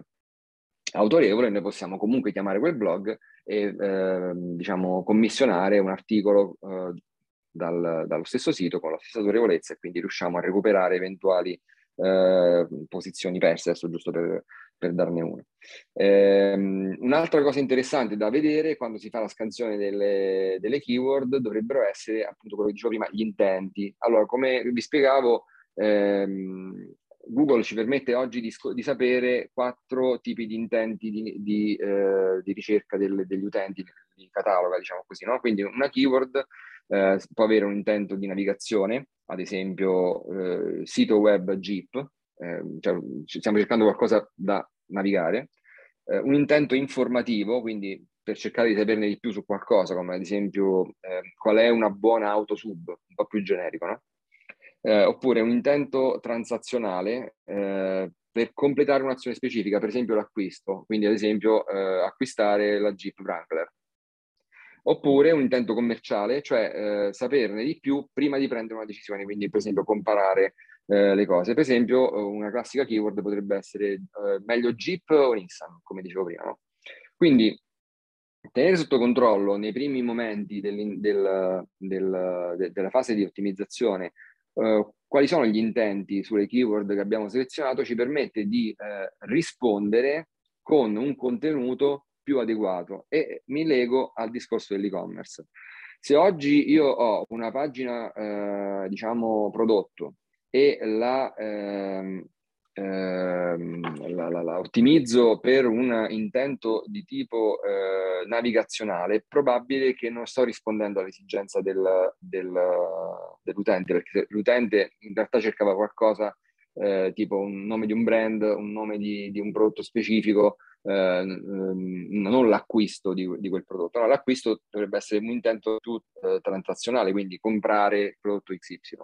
Speaker 2: autorevole, noi possiamo comunque chiamare quel blog e eh, diciamo commissionare un articolo eh, dal, dallo stesso sito con la stessa autorevolezza e quindi riusciamo a recuperare eventuali eh, posizioni perse, adesso giusto per, per darne uno. Ehm, un'altra cosa interessante da vedere quando si fa la scansione delle, delle, keyword dovrebbero essere appunto quello che dicevo prima, gli intenti. Allora, come vi spiegavo, ehm, Google ci permette oggi di, di, sapere quattro tipi di intenti di, di, eh, di ricerca del, degli utenti, di cataloga, diciamo così, no? Quindi una keyword eh, può avere un intento di navigazione, ad esempio eh, sito web Jeep, eh, cioè, stiamo cercando qualcosa da navigare, eh, un intento informativo, quindi per cercare di saperne di più su qualcosa, come ad esempio eh, qual è una buona auto sub, un po' più generico, no? eh, oppure un intento transazionale eh, per completare un'azione specifica, per esempio l'acquisto, quindi ad esempio eh, acquistare la Jeep Wrangler. Oppure un intento commerciale, cioè eh, saperne di più prima di prendere una decisione, quindi per esempio comparare eh, le cose. Per esempio una classica keyword potrebbe essere eh, meglio Jeep o Nissan, come dicevo prima. No? Quindi tenere sotto controllo nei primi momenti del, del, del, de, della fase di ottimizzazione eh, quali sono gli intenti sulle keyword che abbiamo selezionato ci permette di eh, rispondere con un contenuto più adeguato e mi lego al discorso dell'e-commerce. Se oggi io ho una pagina, eh, diciamo, prodotto e la, ehm, ehm, la, la, la, ottimizzo per un intento di tipo eh, navigazionale, è probabile che non sto rispondendo all'esigenza del, del, dell'utente, perché l'utente in realtà cercava qualcosa eh, tipo un nome di un brand, un nome di, di un prodotto specifico, eh, non l'acquisto di, di, quel prodotto. No, l'acquisto dovrebbe essere un intento più eh, transazionale, quindi comprare il prodotto XY.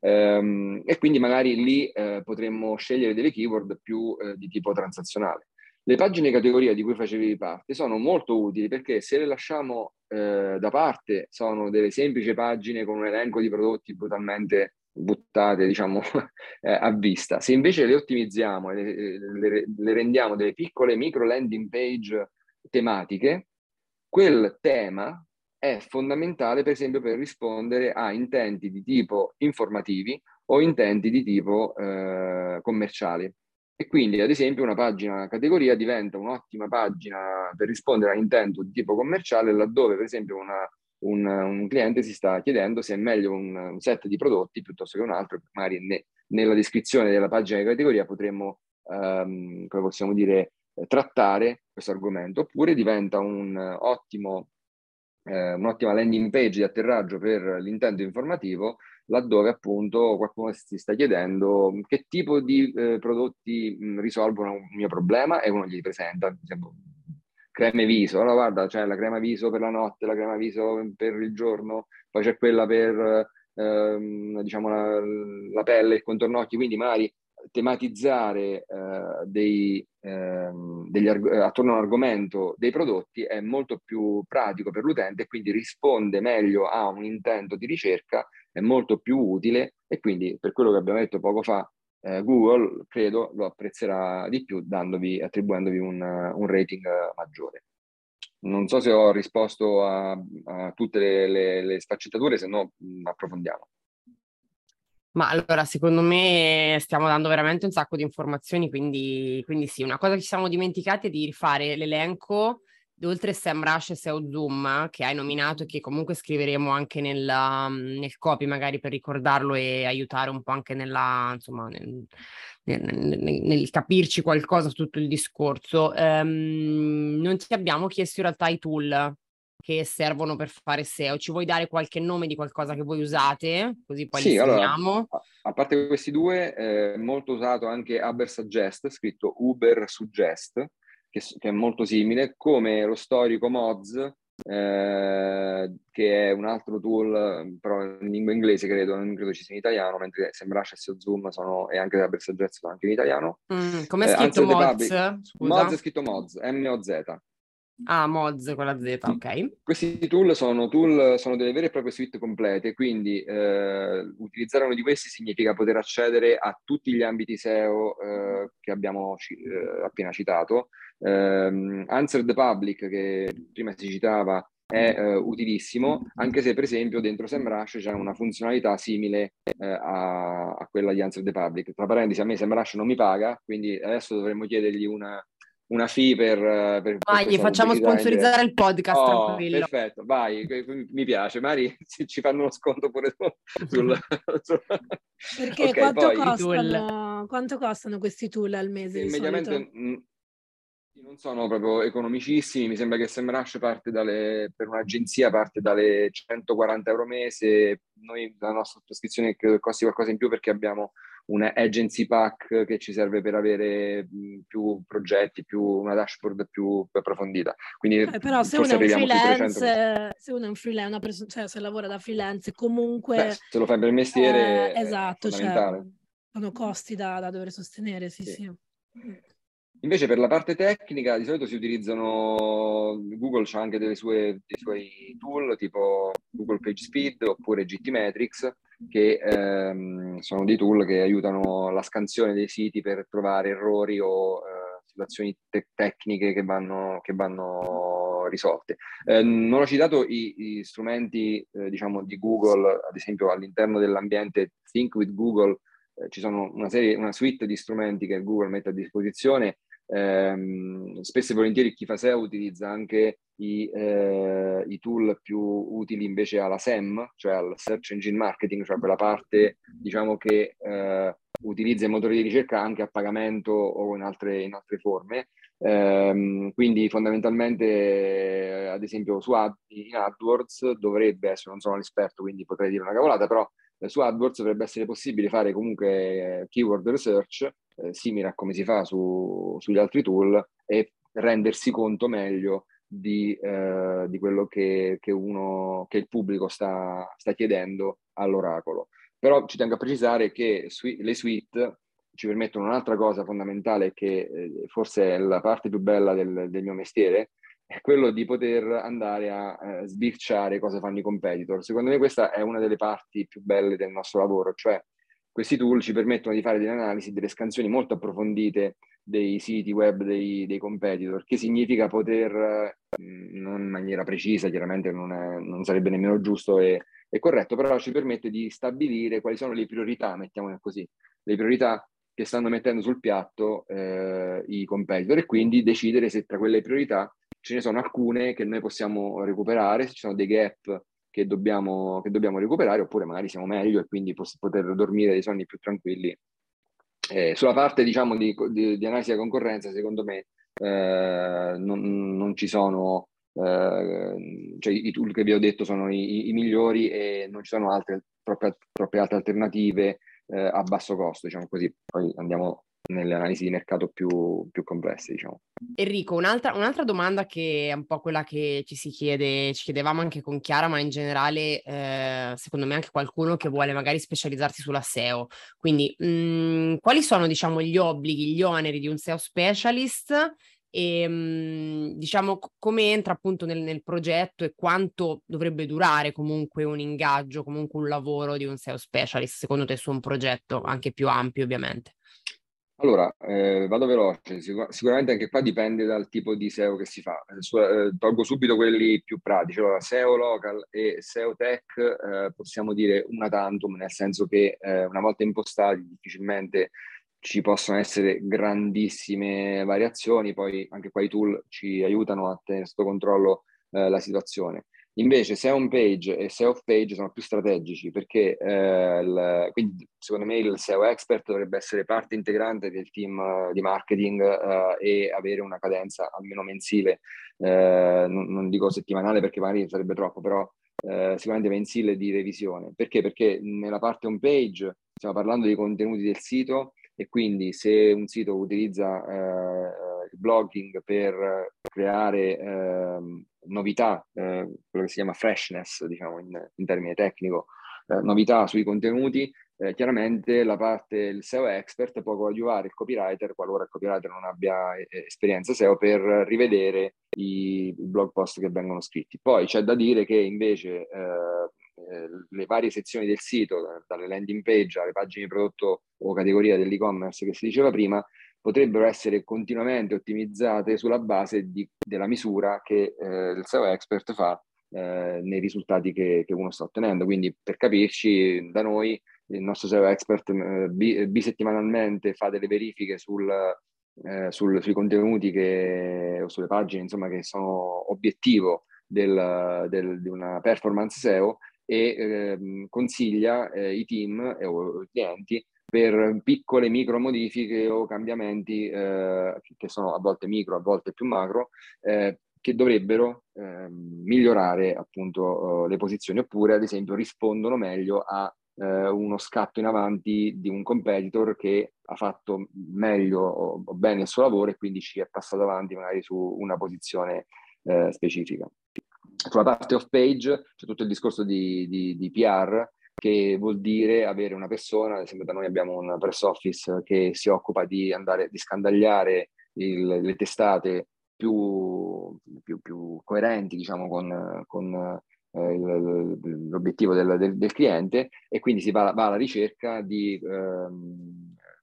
Speaker 2: Ehm, e quindi magari lì eh, potremmo scegliere delle keyword più eh, di tipo transazionale. Le pagine categoria di cui facevi parte sono molto utili perché se le lasciamo eh, da parte sono delle semplici pagine con un elenco di prodotti brutalmente buttate diciamo eh, a vista. Se invece le ottimizziamo e le, le, le rendiamo delle piccole micro landing page tematiche, quel tema è fondamentale per esempio per rispondere a intenti di tipo informativi o intenti di tipo eh, commerciali. E quindi, ad esempio, una pagina categoria diventa un'ottima pagina per rispondere a intento di tipo commerciale, laddove, per esempio, una, un, un, cliente si sta chiedendo se è meglio un, un, set di prodotti piuttosto che un altro, magari ne, nella descrizione della pagina di categoria potremmo, um, come possiamo dire, trattare questo argomento, oppure diventa un ottimo eh, un'ottima landing page di atterraggio per l'intento informativo, laddove appunto qualcuno si sta chiedendo che tipo di eh, prodotti mh, risolvono un mio problema e uno gli presenta, ad esempio, creme viso, allora guarda c'è la crema viso per la notte, la crema viso per il giorno, poi c'è quella per ehm, diciamo la, la, pelle, il contorno occhi, quindi magari tematizzare eh, dei, ehm, arg- attorno all'argomento dei prodotti è molto più pratico per l'utente e quindi risponde meglio a un intento di ricerca, è molto più utile e quindi per quello che abbiamo detto poco fa, eh, Google credo lo apprezzerà di più dandovi, attribuendovi un, un rating maggiore. Non so se ho risposto a, a tutte le, le, le sfaccettature, se no mh, approfondiamo.
Speaker 1: Ma allora, secondo me stiamo dando veramente un sacco di informazioni, quindi, quindi sì, una cosa che ci siamo dimenticati è di rifare l'elenco oltre SEMrush e SEO Zoom che hai nominato e che comunque scriveremo anche nel, nel, copy magari per ricordarlo e aiutare un po' anche nella, insomma, nel, nel, nel, nel capirci qualcosa su tutto il discorso. Um, non ti abbiamo chiesto in realtà i tool che servono per fare SEO. Ci vuoi dare qualche nome di qualcosa che voi usate? Così poi sì, li segniamo.
Speaker 2: Allora, a parte questi due, è molto usato anche Uber Suggest, scritto Uber Suggest, che, che è molto simile, come lo storico Moz, eh, che è un altro tool, però in lingua inglese credo, non credo ci sia in italiano, mentre Semrush e Zoom sono, e anche Uber Suggest sono anche in italiano.
Speaker 1: Mm, come è scritto eh, Moz?
Speaker 2: Moz è scritto Moz, M-O-Z.
Speaker 1: Ah, Moz con la Z, ok.
Speaker 2: Questi tool sono, tool sono delle vere e proprie suite complete, quindi eh, utilizzare uno di questi significa poter accedere a tutti gli ambiti SEO eh, che abbiamo eh, appena citato. Eh, Answer the Public, che prima si citava, è eh, utilissimo, anche se per esempio dentro SEMrush c'è una funzionalità simile eh, a, a, quella di Answer the Public. Tra parentesi, a me SEMrush non mi paga, mi adesso dovremmo chiedergli una, una fee per... per
Speaker 1: vai, per facciamo sponsorizzare il podcast,
Speaker 2: oh, tranquillo. Perfetto, vai, mi piace. Mari, ci fanno uno sconto pure sul...
Speaker 3: sul... Perché okay, quanto, poi... costano, quanto, costano, questi tool al mese?
Speaker 2: Mediamente non sono proprio economicissimi, mi sembra che SEMrush parte dalle, per un'agenzia parte dalle 140 euro mese, noi la nostra sottoscrizione credo che costi qualcosa in più perché abbiamo un agency pack che ci serve per avere più progetti, più una dashboard più, approfondita. Quindi
Speaker 3: eh, però se uno freelance, se uno è un freelance, una persona, cioè se lavora da freelance, comunque... Beh,
Speaker 2: se lo fai per mestiere...
Speaker 3: Eh, esatto, cioè, sono costi da, da dover sostenere, sì, sì. sì.
Speaker 2: Invece per la parte tecnica di solito si utilizzano, Google c'ha anche dei suoi tool tipo Google Page Speed oppure GTmetrix che ehm, sono dei tool che aiutano la scansione dei siti per trovare errori o eh, situazioni te- tecniche che vanno, che vanno risolte. Eh, non ho citato i, i strumenti eh, diciamo di Google, ad esempio all'interno dell'ambiente Think with Google eh, ci sono una serie, una suite di strumenti che Google mette a disposizione Ehm, spesso e volentieri chi fa SEO utilizza anche i, eh, i, tool più utili invece alla SEM, cioè al Search Engine Marketing, cioè quella parte diciamo che eh, utilizza i motori di ricerca anche a pagamento o in altre, in altre forme. Eh, quindi fondamentalmente, ad esempio, su Ad, in AdWords dovrebbe essere, non sono un esperto, quindi potrei dire una cavolata, però eh, su AdWords dovrebbe essere possibile fare comunque eh, keyword research eh, simile a come si fa su, sugli altri tool e rendersi conto meglio di, eh, di quello che, che, uno, che il pubblico sta, sta, chiedendo all'oracolo. Però ci tengo a precisare che su, le suite ci permettono un'altra cosa fondamentale che eh, forse è la parte più bella del, del, mio mestiere, è quello di poter andare a eh, sbirciare cosa fanno i competitor. Secondo me questa è una delle parti più belle del nostro lavoro, cioè questi tool ci permettono di fare delle analisi, delle scansioni molto approfondite dei siti web dei, dei competitor, che significa poter, non in maniera precisa, chiaramente non, è, non sarebbe nemmeno giusto e, e, corretto, però ci permette di stabilire quali sono le priorità, mettiamole così, le priorità che stanno mettendo sul piatto eh, i competitor e quindi decidere se tra quelle priorità ce ne sono alcune che noi possiamo recuperare, se ci sono dei gap che dobbiamo, che dobbiamo recuperare, oppure magari siamo meglio e quindi poter dormire dei sonni più tranquilli. Eh, sulla parte diciamo, di, di, di, analisi della concorrenza, secondo me eh, non, non, ci sono, eh, cioè i tool che vi ho detto sono i, i migliori e non ci sono altre, troppe, troppe altre alternative eh, a basso costo, diciamo così. Poi andiamo nelle analisi di mercato più, più complesse, diciamo.
Speaker 1: Enrico, un'altra, un'altra, domanda che è un po' quella che ci si chiede, ci chiedevamo anche con Chiara, ma in generale eh, secondo me anche qualcuno che vuole magari specializzarsi sulla SEO. Quindi, mh, mm, quali sono diciamo gli obblighi, gli oneri di un SEO specialist e mm, diciamo come entra appunto nel, nel, progetto e quanto dovrebbe durare comunque un ingaggio, comunque un lavoro di un SEO specialist secondo te su un progetto anche più ampio ovviamente?
Speaker 2: Allora, eh, vado veloce, Sicur- sicuramente anche qua dipende dal tipo di SEO che si fa. Eh, su- eh, tolgo subito quelli più pratici. Allora, SEO local e SEO tech eh, possiamo dire una tantum, nel senso che eh, una volta impostati difficilmente ci possono essere grandissime variazioni, poi anche qua i tool ci aiutano a tenere sotto controllo eh, la situazione. Invece SEO on page e SEO off page sono più strategici perché eh, il, quindi secondo me il SEO expert dovrebbe essere parte integrante del team uh, di marketing uh, e avere una cadenza almeno mensile, eh, non, non, dico settimanale perché magari sarebbe troppo, però eh, sicuramente mensile di revisione. Perché? Perché nella parte home page stiamo parlando dei contenuti del sito e quindi se un sito utilizza eh, il blogging per creare eh, novità, eh, quello che si chiama freshness, diciamo in, in termine tecnico, eh, novità sui contenuti, eh, chiaramente la parte il SEO expert può coadiuvare il copywriter qualora il copywriter non abbia eh, esperienza SEO per rivedere i, i, blog post che vengono scritti. Poi c'è da dire che invece eh, le varie sezioni del sito, dalle landing page alle pagine di prodotto o categoria dell'e-commerce che si diceva prima, potrebbero essere continuamente ottimizzate sulla base di, della misura che eh, il SEO expert fa eh, nei risultati che, che, uno sta ottenendo. Quindi per capirci, da noi il nostro SEO expert eh, bisettimanalmente fa delle verifiche sul, eh, sul, sui contenuti che, o sulle pagine insomma, che sono obiettivo del, del, di una performance SEO e ehm, consiglia eh, i team e o i clienti per piccole micro modifiche o cambiamenti eh, che sono a volte micro, a volte più macro, eh, che dovrebbero eh, migliorare appunto eh, le posizioni oppure ad esempio rispondono meglio a eh, uno scatto in avanti di un competitor che ha fatto meglio o, bene il suo lavoro e quindi ci è passato avanti magari su una posizione eh, specifica. Sulla parte off page c'è tutto il discorso di, di, di PR che vuol dire avere una persona, ad esempio da noi abbiamo un press office che si occupa di andare, di scandagliare il, le testate più, più, più coerenti, diciamo, con, con eh, l'obiettivo del, del, del, cliente e quindi si va, va alla ricerca di eh,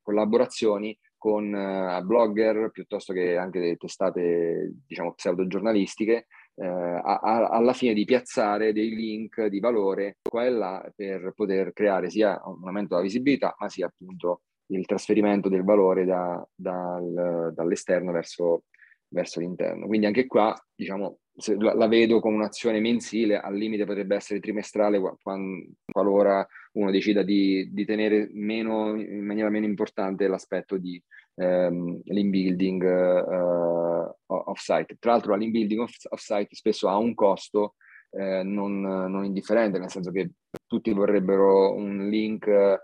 Speaker 2: collaborazioni con uh, blogger piuttosto che anche testate diciamo pseudo-giornalistiche eh, a, a, alla fine di piazzare dei link di valore qua e là per poter creare sia un aumento della visibilità ma sia appunto il trasferimento del valore da, dal, dall'esterno verso, verso l'interno. Quindi anche qua, diciamo, la, la, vedo come un'azione mensile, al limite potrebbe essere trimestrale quando, qualora uno decida di, di, tenere meno, in maniera meno importante l'aspetto di ehm, l'inbuilding uh, off-site. Tra l'altro l'inbuilding off-site spesso ha un costo eh, non, non, indifferente, nel senso che tutti vorrebbero un link eh,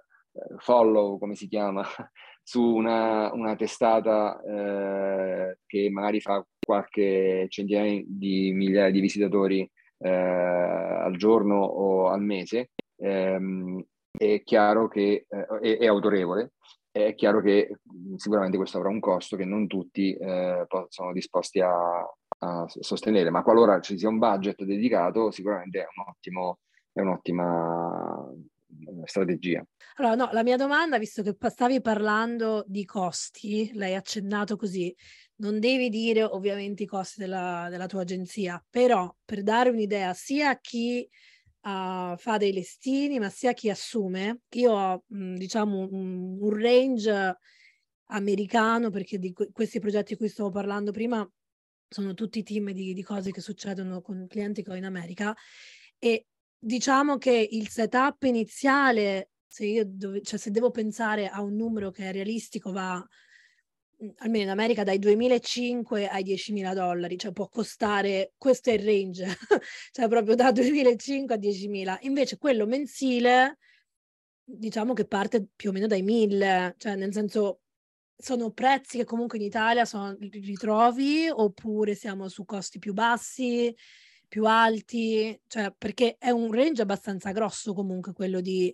Speaker 2: follow, come si chiama, su una, una testata eh, che magari fa qualche centinaia di migliaia di visitatori eh, al giorno o al mese, ehm, è chiaro che eh, è, è, autorevole. È chiaro che sicuramente questo avrà un costo che non tutti eh, sono disposti a, a, sostenere, ma qualora ci sia un budget dedicato, sicuramente è, un ottimo, è un'ottima strategia.
Speaker 3: Allora, no, la mia domanda, visto che stavi parlando di costi, l'hai accennato così, non devi dire ovviamente i costi della, della tua agenzia, però per dare un'idea sia a chi uh, fa dei listini, ma sia chi assume, io ho mh, diciamo un, un, range americano, perché di que- questi progetti di cui stavo parlando prima sono tutti team di, di cose che succedono con clienti che ho in America. E diciamo che il setup iniziale, se dove, cioè se devo pensare a un numero che è realistico, va mhmm, almeno in America dai 2.500 ai 10.000 dollari, cioè può costare, questo è il range, cioè proprio da 2.500 a 10.000. Invece quello mensile, diciamo che parte più o meno dai 1.000, cioè nel senso sono prezzi che comunque in Italia sono, ritrovi oppure siamo su costi più bassi? più alti, cioè perché è un range abbastanza grosso comunque quello di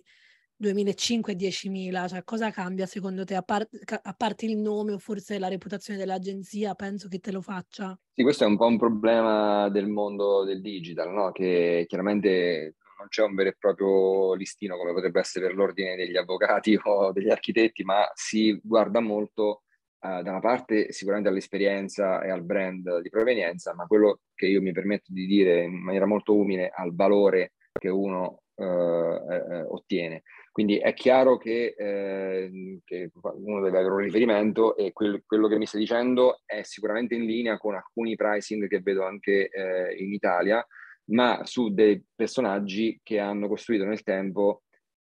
Speaker 3: 2005 e 10.000, cioè cosa cambia secondo te, a, par- a, parte il nome o forse la reputazione dell'agenzia, penso che te lo faccia?
Speaker 2: Sì, questo è un po' un problema del mondo del digital, no? che chiaramente non c'è un vero e proprio listino come potrebbe essere per l'ordine degli avvocati o degli architetti, ma si guarda molto uh, da una parte sicuramente all'esperienza e al brand di provenienza, ma quello che io mi permetto di dire in maniera molto umile al valore che uno uh, eh, ottiene. Quindi è chiaro che, eh, che, uno deve avere un riferimento e quel, quello che mi stai dicendo è sicuramente in linea con alcuni pricing che vedo anche eh, in Italia, ma su dei personaggi che hanno costruito nel tempo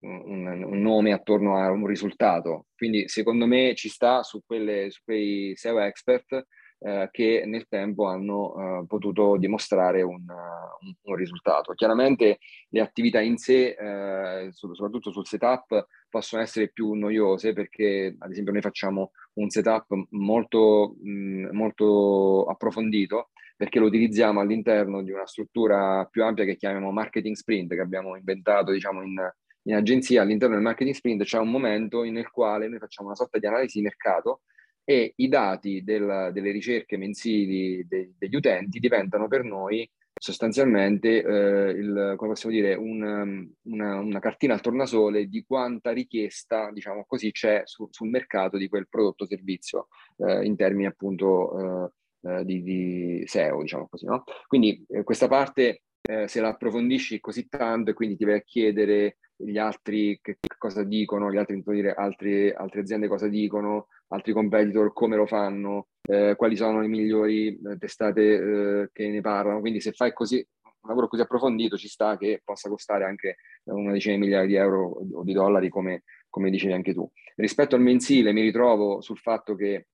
Speaker 2: un, un, nome attorno a un risultato. Quindi secondo me ci sta su, quelle, su quei SEO expert eh, che nel tempo hanno eh, potuto dimostrare un, un, un, risultato. Chiaramente le attività in sé, eh, soprattutto sul setup, possono essere più noiose perché ad esempio noi facciamo un setup molto, mh, molto approfondito perché lo utilizziamo all'interno di una struttura più ampia che chiamiamo marketing sprint, che abbiamo inventato diciamo, in, in agenzia all'interno del marketing sprint c'è un momento nel quale noi facciamo una sorta di analisi di mercato e i dati del, delle ricerche mensili de, degli utenti diventano per noi sostanzialmente eh, il, come possiamo dire, un, una, una, cartina al tornasole di quanta richiesta, diciamo così, c'è su, sul mercato di quel prodotto o servizio eh, in termini appunto eh, eh di, di, SEO, diciamo così. No? Quindi eh, questa parte eh, se la approfondisci così tanto e quindi ti vai a chiedere gli altri che, che cosa dicono, gli altri, dire, altri, altre aziende cosa dicono, altri competitor come lo fanno, eh, quali sono le migliori eh, testate eh, che ne parlano. Quindi se fai così un lavoro così approfondito ci sta che possa costare anche una decina di migliaia di euro o di dollari come, come dicevi anche tu. Rispetto al mensile mi ritrovo sul fatto che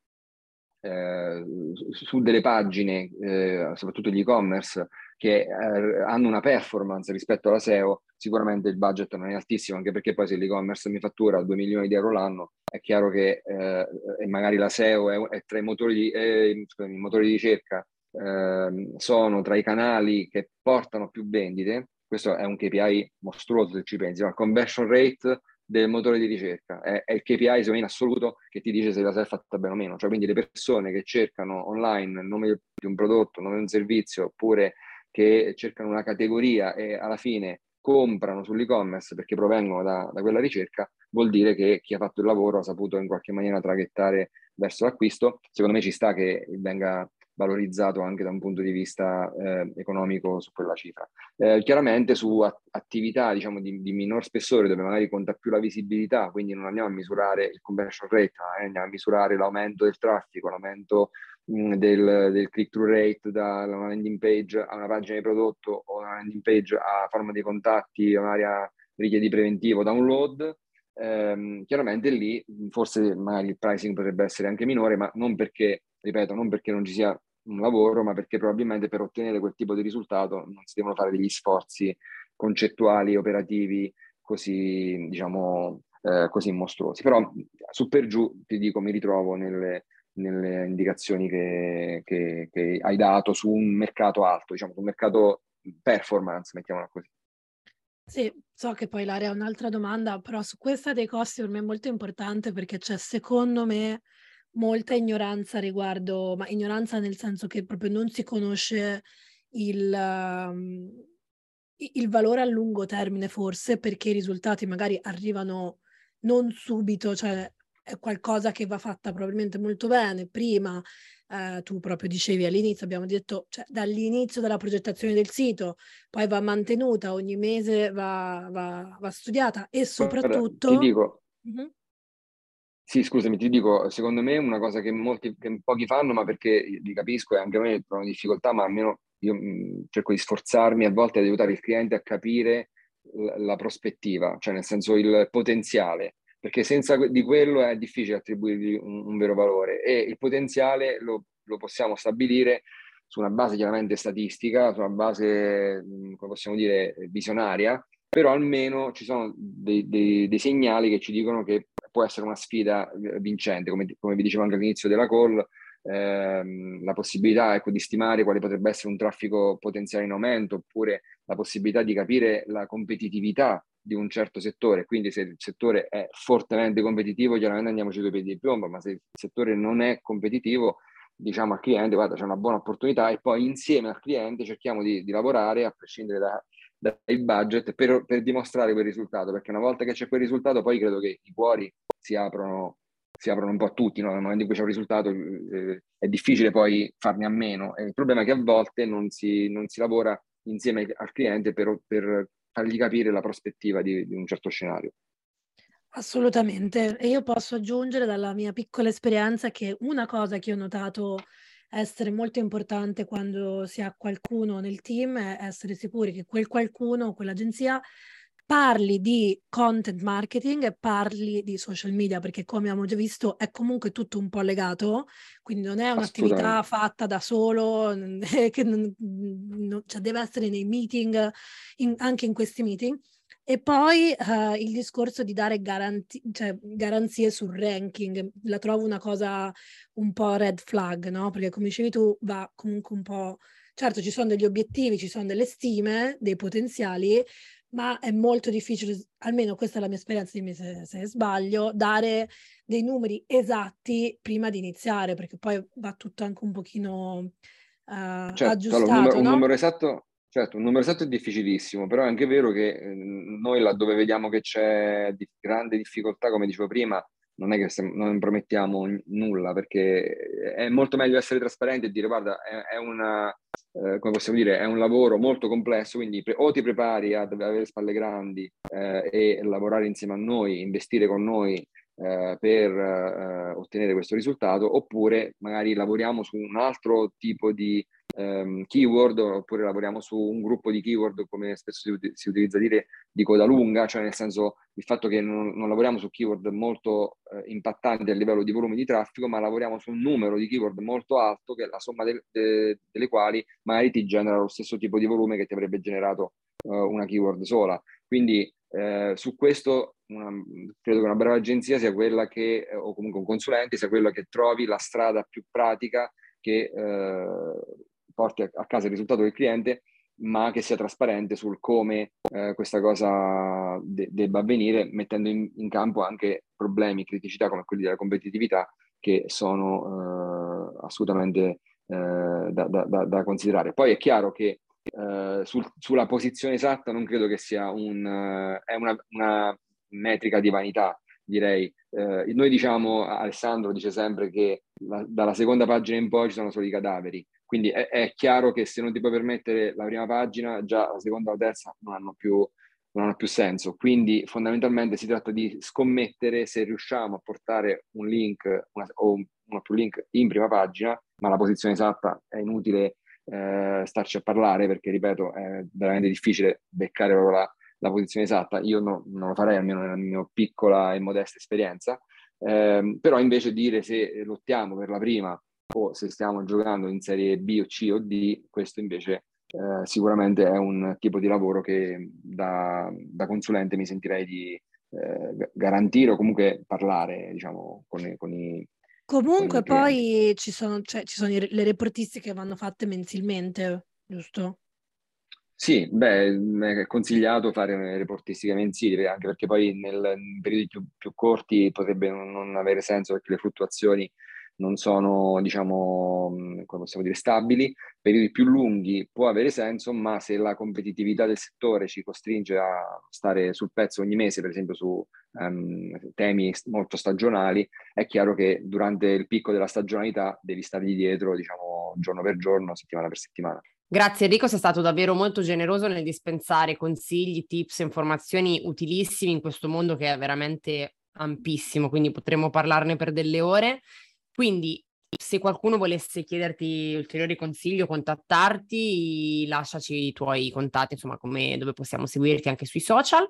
Speaker 2: eh, su delle pagine, eh, soprattutto gli e-commerce, che eh, hanno una performance rispetto alla SEO, sicuramente il budget non è altissimo, anche perché poi se l'e-commerce mi fattura 2 milioni di euro l'anno, è chiaro che eh, magari la SEO è, è tra i motori di, eh, i motori di ricerca, ehm, sono tra i canali che portano più vendite, questo è un KPI mostruoso se ci pensi, la conversion rate del motore di ricerca, è, è il KPI in assoluto che ti dice se la sei fatta bene o meno, cioè quindi le persone che cercano online il nome di un prodotto, il nome di un servizio, oppure che cercano una categoria e alla fine comprano sull'e-commerce perché provengono da, da, quella ricerca, vuol dire che chi ha fatto il lavoro ha saputo in qualche maniera traghettare verso l'acquisto. Secondo me ci sta che venga valorizzato anche da un punto di vista eh, economico su quella cifra. Eh, chiaramente su attività diciamo, di, di, minor spessore dove magari conta più la visibilità, quindi non andiamo a misurare il conversion rate, eh, andiamo a misurare l'aumento del traffico, l'aumento mh, del, del click-through rate da una landing page a una pagina di prodotto o una landing page a forma di contatti, magari a richiedi preventivo, download, ehm, chiaramente lì forse magari il pricing potrebbe essere anche minore, ma non perché, ripeto, non perché non ci sia un lavoro, ma perché probabilmente per ottenere quel tipo di risultato non si devono fare degli sforzi concettuali, operativi così, diciamo, eh, così mostruosi. Però su per giù ti dico, mi ritrovo nelle, nelle indicazioni che, che, che, hai dato su un mercato alto, diciamo, su un mercato performance, mettiamola così.
Speaker 3: Sì, so che poi l'area è un'altra domanda, però su questa dei costi per me è molto importante perché c'è secondo me molta ignoranza riguardo, ma ignoranza nel senso che proprio non si conosce il, um, il valore a lungo termine forse perché i risultati magari arrivano non subito, cioè è qualcosa che va fatta probabilmente molto bene prima. Eh, tu proprio dicevi all'inizio, abbiamo detto, cioè, dall'inizio della progettazione del sito, poi va mantenuta, ogni mese va, va, va studiata e soprattutto...
Speaker 2: Guarda, ti dico, uh-huh. Sì, scusami, ti dico, secondo me una cosa che, molti, che pochi fanno, ma perché li capisco e anche a me trovo difficoltà, ma almeno io mh, cerco di sforzarmi a volte ad aiutare il cliente a capire la, la prospettiva, cioè nel senso il potenziale, perché senza di quello è difficile attribuirgli un, un vero valore e il potenziale lo, lo, possiamo stabilire su una base chiaramente statistica, su una base, come possiamo dire, visionaria, però almeno ci sono dei, dei, dei segnali che ci dicono che può essere una sfida eh, vincente, come, come vi dicevo anche all'inizio della call, ehm, la possibilità ecco, di stimare quale potrebbe essere un traffico potenziale in aumento, oppure la possibilità di capire la competitività di un certo settore, quindi se il settore è fortemente competitivo, chiaramente andiamo sui due piedi di piombo, ma se il settore non è competitivo, diciamo al cliente, guarda, c'è una buona opportunità e poi insieme al cliente cerchiamo di, di lavorare, a prescindere da, dai budget per, per, dimostrare quel risultato, perché una volta che c'è quel risultato poi credo che i cuori si aprono, si aprono un po' a tutti, no? nel momento in cui c'è un risultato eh, è difficile poi farne a meno. E il problema è che a volte non si, non si lavora insieme al cliente per, per fargli capire la prospettiva di, di un certo scenario.
Speaker 3: Assolutamente, e io posso aggiungere dalla mia piccola esperienza che una cosa che ho notato essere molto importante quando si ha qualcuno nel team è essere sicuri che quel qualcuno, quell'agenzia parli di content marketing e parli di social media, perché come abbiamo già visto è comunque tutto un po' legato, quindi non è un'attività fatta da solo, che non, non, cioè deve essere nei meeting, in, anche in questi meeting. E poi uh, il discorso di dare garanti- cioè, garanzie sul ranking, la trovo una cosa un po' red flag, no? Perché come dicevi tu va comunque un po'... Certo, ci sono degli obiettivi, ci sono delle stime, dei potenziali, ma è molto difficile, almeno questa è la mia esperienza, dimmi se, se sbaglio, dare dei numeri esatti prima di iniziare, perché poi va tutto anche un pochino uh, certo, aggiustato.
Speaker 2: Allora, un, numero,
Speaker 3: no?
Speaker 2: un numero esatto Certo, un numero esatto è difficilissimo, però è anche vero che eh, noi laddove vediamo che c'è di grande difficoltà, come dicevo prima, non è che non promettiamo nulla, perché è molto meglio essere trasparenti e dire guarda, è, è una, eh, come possiamo dire, è un lavoro molto complesso, quindi pre- o ti prepari ad avere spalle grandi eh, e lavorare insieme a noi, investire con noi eh, per eh, ottenere questo risultato, oppure magari lavoriamo su un altro tipo di um, keyword oppure lavoriamo su un gruppo di keyword come spesso si, si, utilizza dire di coda lunga, cioè nel senso il fatto che non, non lavoriamo su keyword molto eh, impattanti a livello di volume di traffico, ma lavoriamo su un numero di keyword molto alto che è la somma de, de, delle quali magari ti genera lo stesso tipo di volume che ti avrebbe generato uh, una keyword sola. Quindi eh, su questo una, credo che una brava agenzia sia quella che, o comunque un consulente, sia quella che trovi la strada più pratica che eh, porti a, casa il risultato del cliente, ma che sia trasparente sul come eh, questa cosa de- debba avvenire, mettendo in, in, campo anche problemi, criticità come quelli della competitività che sono eh, assolutamente eh, da, da, da, considerare. Poi è chiaro che eh, sul, sulla posizione esatta non credo che sia un, è una, una, metrica di vanità, direi. Uh, noi diciamo, Alessandro dice sempre che la, dalla seconda pagina in poi ci sono solo i cadaveri. Quindi è, è, chiaro che se non ti puoi permettere la prima pagina, già la seconda o la terza non hanno più, non hanno più senso. Quindi fondamentalmente si tratta di scommettere se riusciamo a portare un link una, o uno più link in prima pagina, ma la posizione esatta è inutile eh, starci a parlare perché, ripeto, è veramente difficile beccare proprio la, la posizione esatta. Io no, non lo farei, almeno nella mia piccola e modesta esperienza. Eh, però invece dire se lottiamo per la prima o se stiamo giocando in serie B o C o D, questo invece eh, sicuramente è un tipo di lavoro che da, da consulente mi sentirei di eh, garantire o comunque parlare diciamo, con, con i...
Speaker 3: Comunque poi ci sono, cioè, ci sono le reportistiche che vanno fatte mensilmente, giusto?
Speaker 2: Sì, beh, è consigliato fare reportistiche mensili, anche perché poi nel, in periodi più, più corti potrebbe non avere senso perché le fluttuazioni non sono, diciamo, come possiamo dire, stabili, periodi più lunghi può avere senso, ma se la competitività del settore ci costringe a stare sul pezzo ogni mese, per esempio su um, temi molto stagionali, è chiaro che durante il picco della stagionalità devi stargli dietro, diciamo, giorno per giorno, settimana per settimana.
Speaker 1: Grazie Enrico, sei stato davvero molto generoso nel dispensare consigli, tips, informazioni utilissimi in questo mondo che è veramente ampissimo, quindi potremmo parlarne per delle ore. Quindi se qualcuno volesse chiederti ulteriori consigli o contattarti, lasciaci i tuoi contatti, insomma, come, dove possiamo seguirti anche sui social.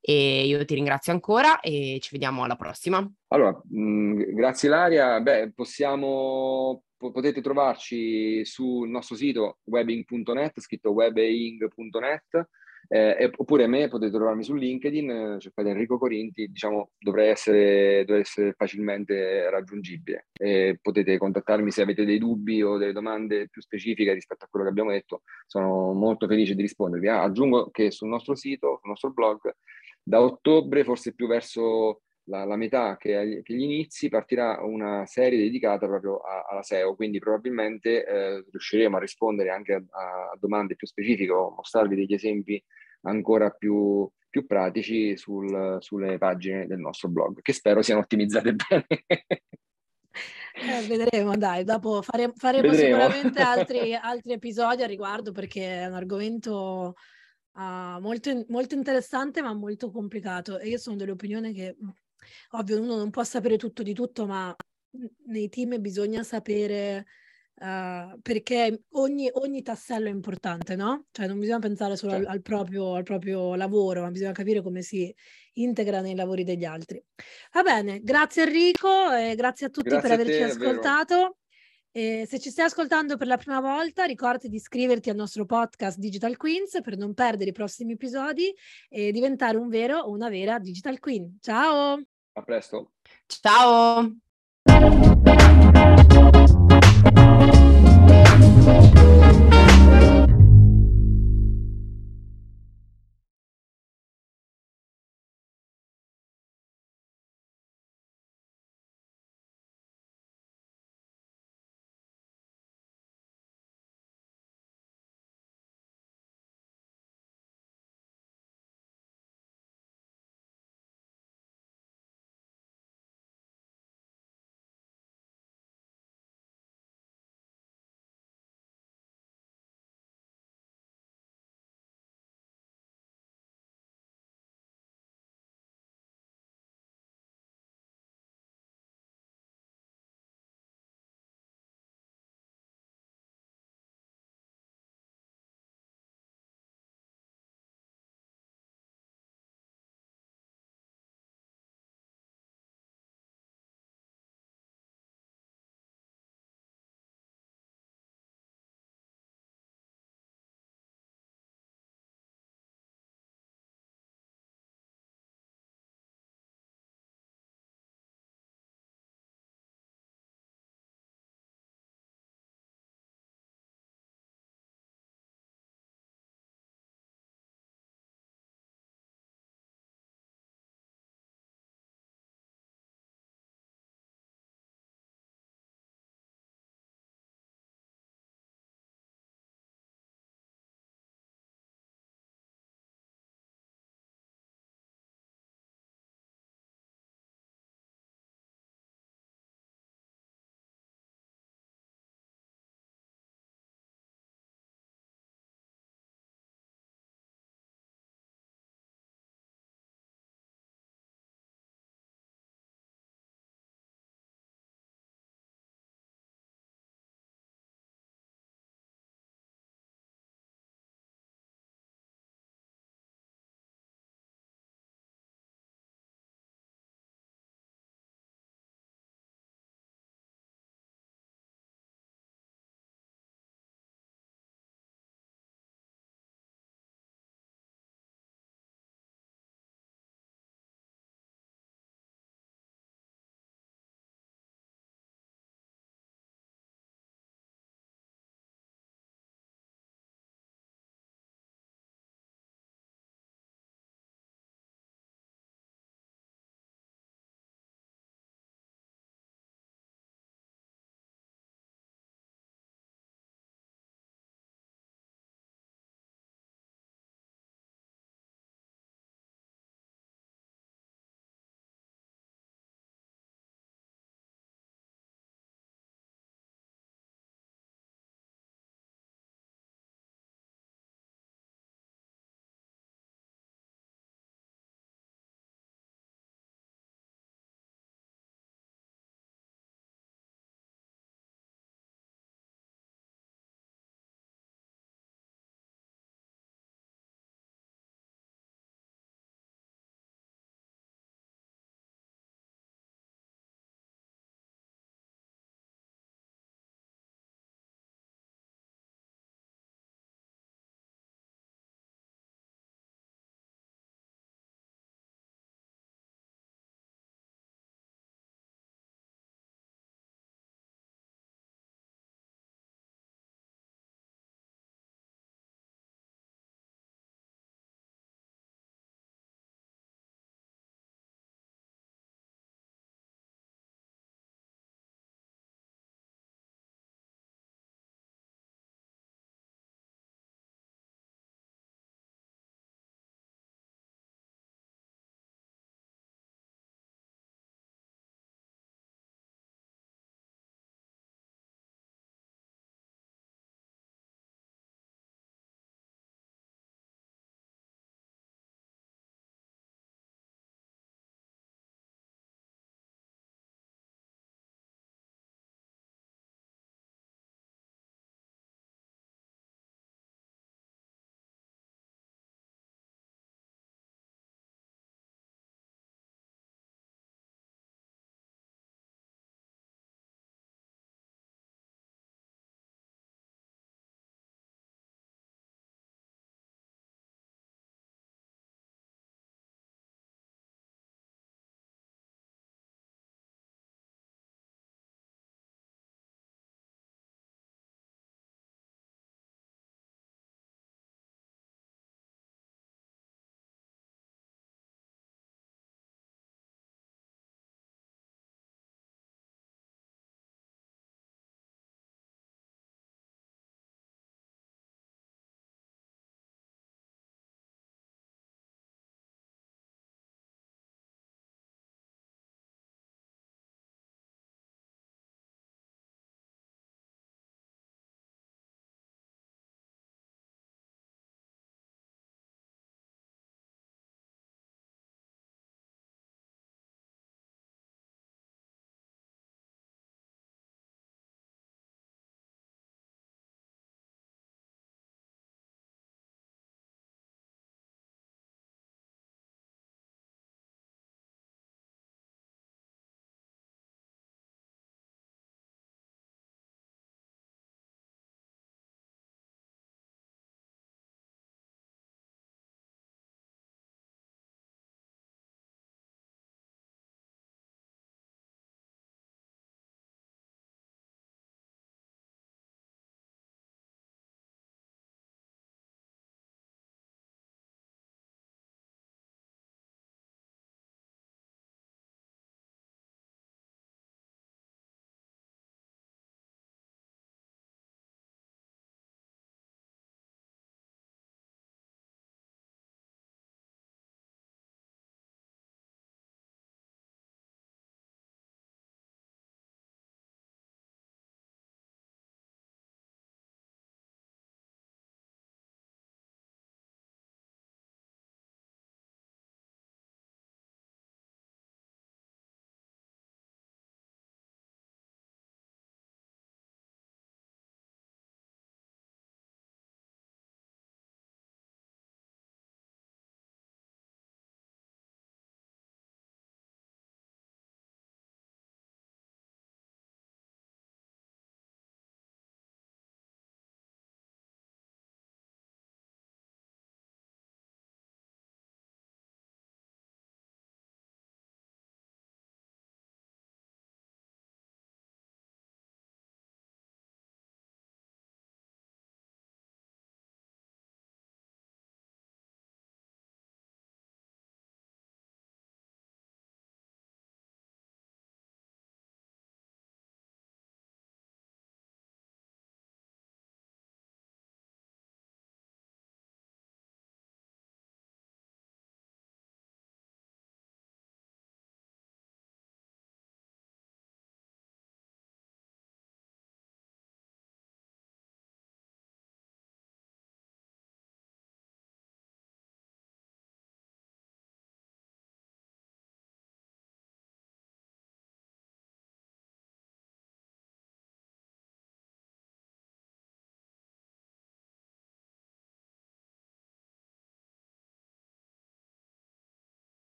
Speaker 1: E io ti ringrazio ancora e ci vediamo alla prossima.
Speaker 2: Allora, mh, mm, grazie Ilaria. Beh, possiamo, potete trovarci sul nostro sito webbing.net, scritto webbing.net eh, oppure me potete trovarmi su LinkedIn, eh, cercate Enrico Corinti, diciamo dovrei essere, dovrei essere facilmente raggiungibile. E potete contattarmi se avete dei dubbi o delle domande più specifiche rispetto a quello che abbiamo detto, sono molto felice di rispondervi. Ah, aggiungo che sul nostro sito, sul nostro blog, da ottobre, forse più verso la, la metà che, che, gli inizi, partirà una serie dedicata proprio a, alla SEO, quindi probabilmente eh, riusciremo a rispondere anche a, a, domande più specifiche o mostrarvi degli esempi ancora più, più pratici sul, sulle pagine del nostro blog, che spero siano ottimizzate bene.
Speaker 3: Eh, vedremo, dai, dopo fare, faremo vedremo. sicuramente altri, altri, episodi a riguardo perché è un argomento uh, molto, molto interessante ma molto complicato e io sono dell'opinione che ovvio uno non può sapere tutto di tutto, ma nei team bisogna sapere uh, perché ogni, ogni, tassello è importante, no? Cioè non bisogna pensare solo certo. al, al, proprio, al, proprio, lavoro, ma bisogna capire come si integra nei lavori degli altri. Va bene, grazie Enrico e grazie a tutti grazie per averci te, ascoltato. E se ci stai ascoltando per la prima volta, ricordati di iscriverti al nostro podcast Digital Queens per non perdere i prossimi episodi e diventare un vero o una vera Digital Queen. Ciao!
Speaker 2: A presto.
Speaker 1: Ciao.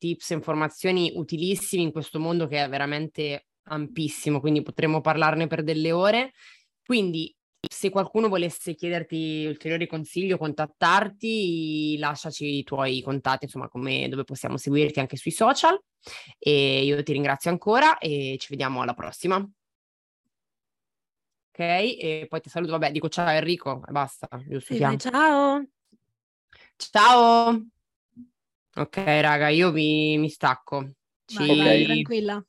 Speaker 1: Tips e informazioni utilissimi in questo mondo che è veramente ampissimo, quindi potremmo parlarne per delle ore. Quindi se qualcuno volesse chiederti ulteriori consigli o contattarti, lasciaci i tuoi contatti, insomma, come, dove possiamo seguirti anche sui social. E io ti ringrazio ancora e ci vediamo alla prossima. Ok, e poi ti saluto, vabbè, dico ciao Enrico e basta, giusto?
Speaker 3: Sì, ciao.
Speaker 1: Ciao. Ok, raga, io mi, mi stacco.
Speaker 3: Ci... Vai, vai, tranquilla.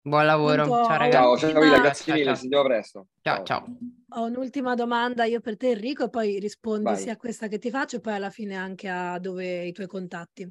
Speaker 1: Buon lavoro.
Speaker 2: Ciao, ragazzi. Ciao, ciao, Villa, grazie ciao, mille, ciao. ci sentiamo presto.
Speaker 1: Ciao, ciao.
Speaker 3: Ho un'ultima domanda io per te Enrico e poi rispondi Vai. sia a questa che ti faccio e poi alla fine anche a dove i tuoi contatti.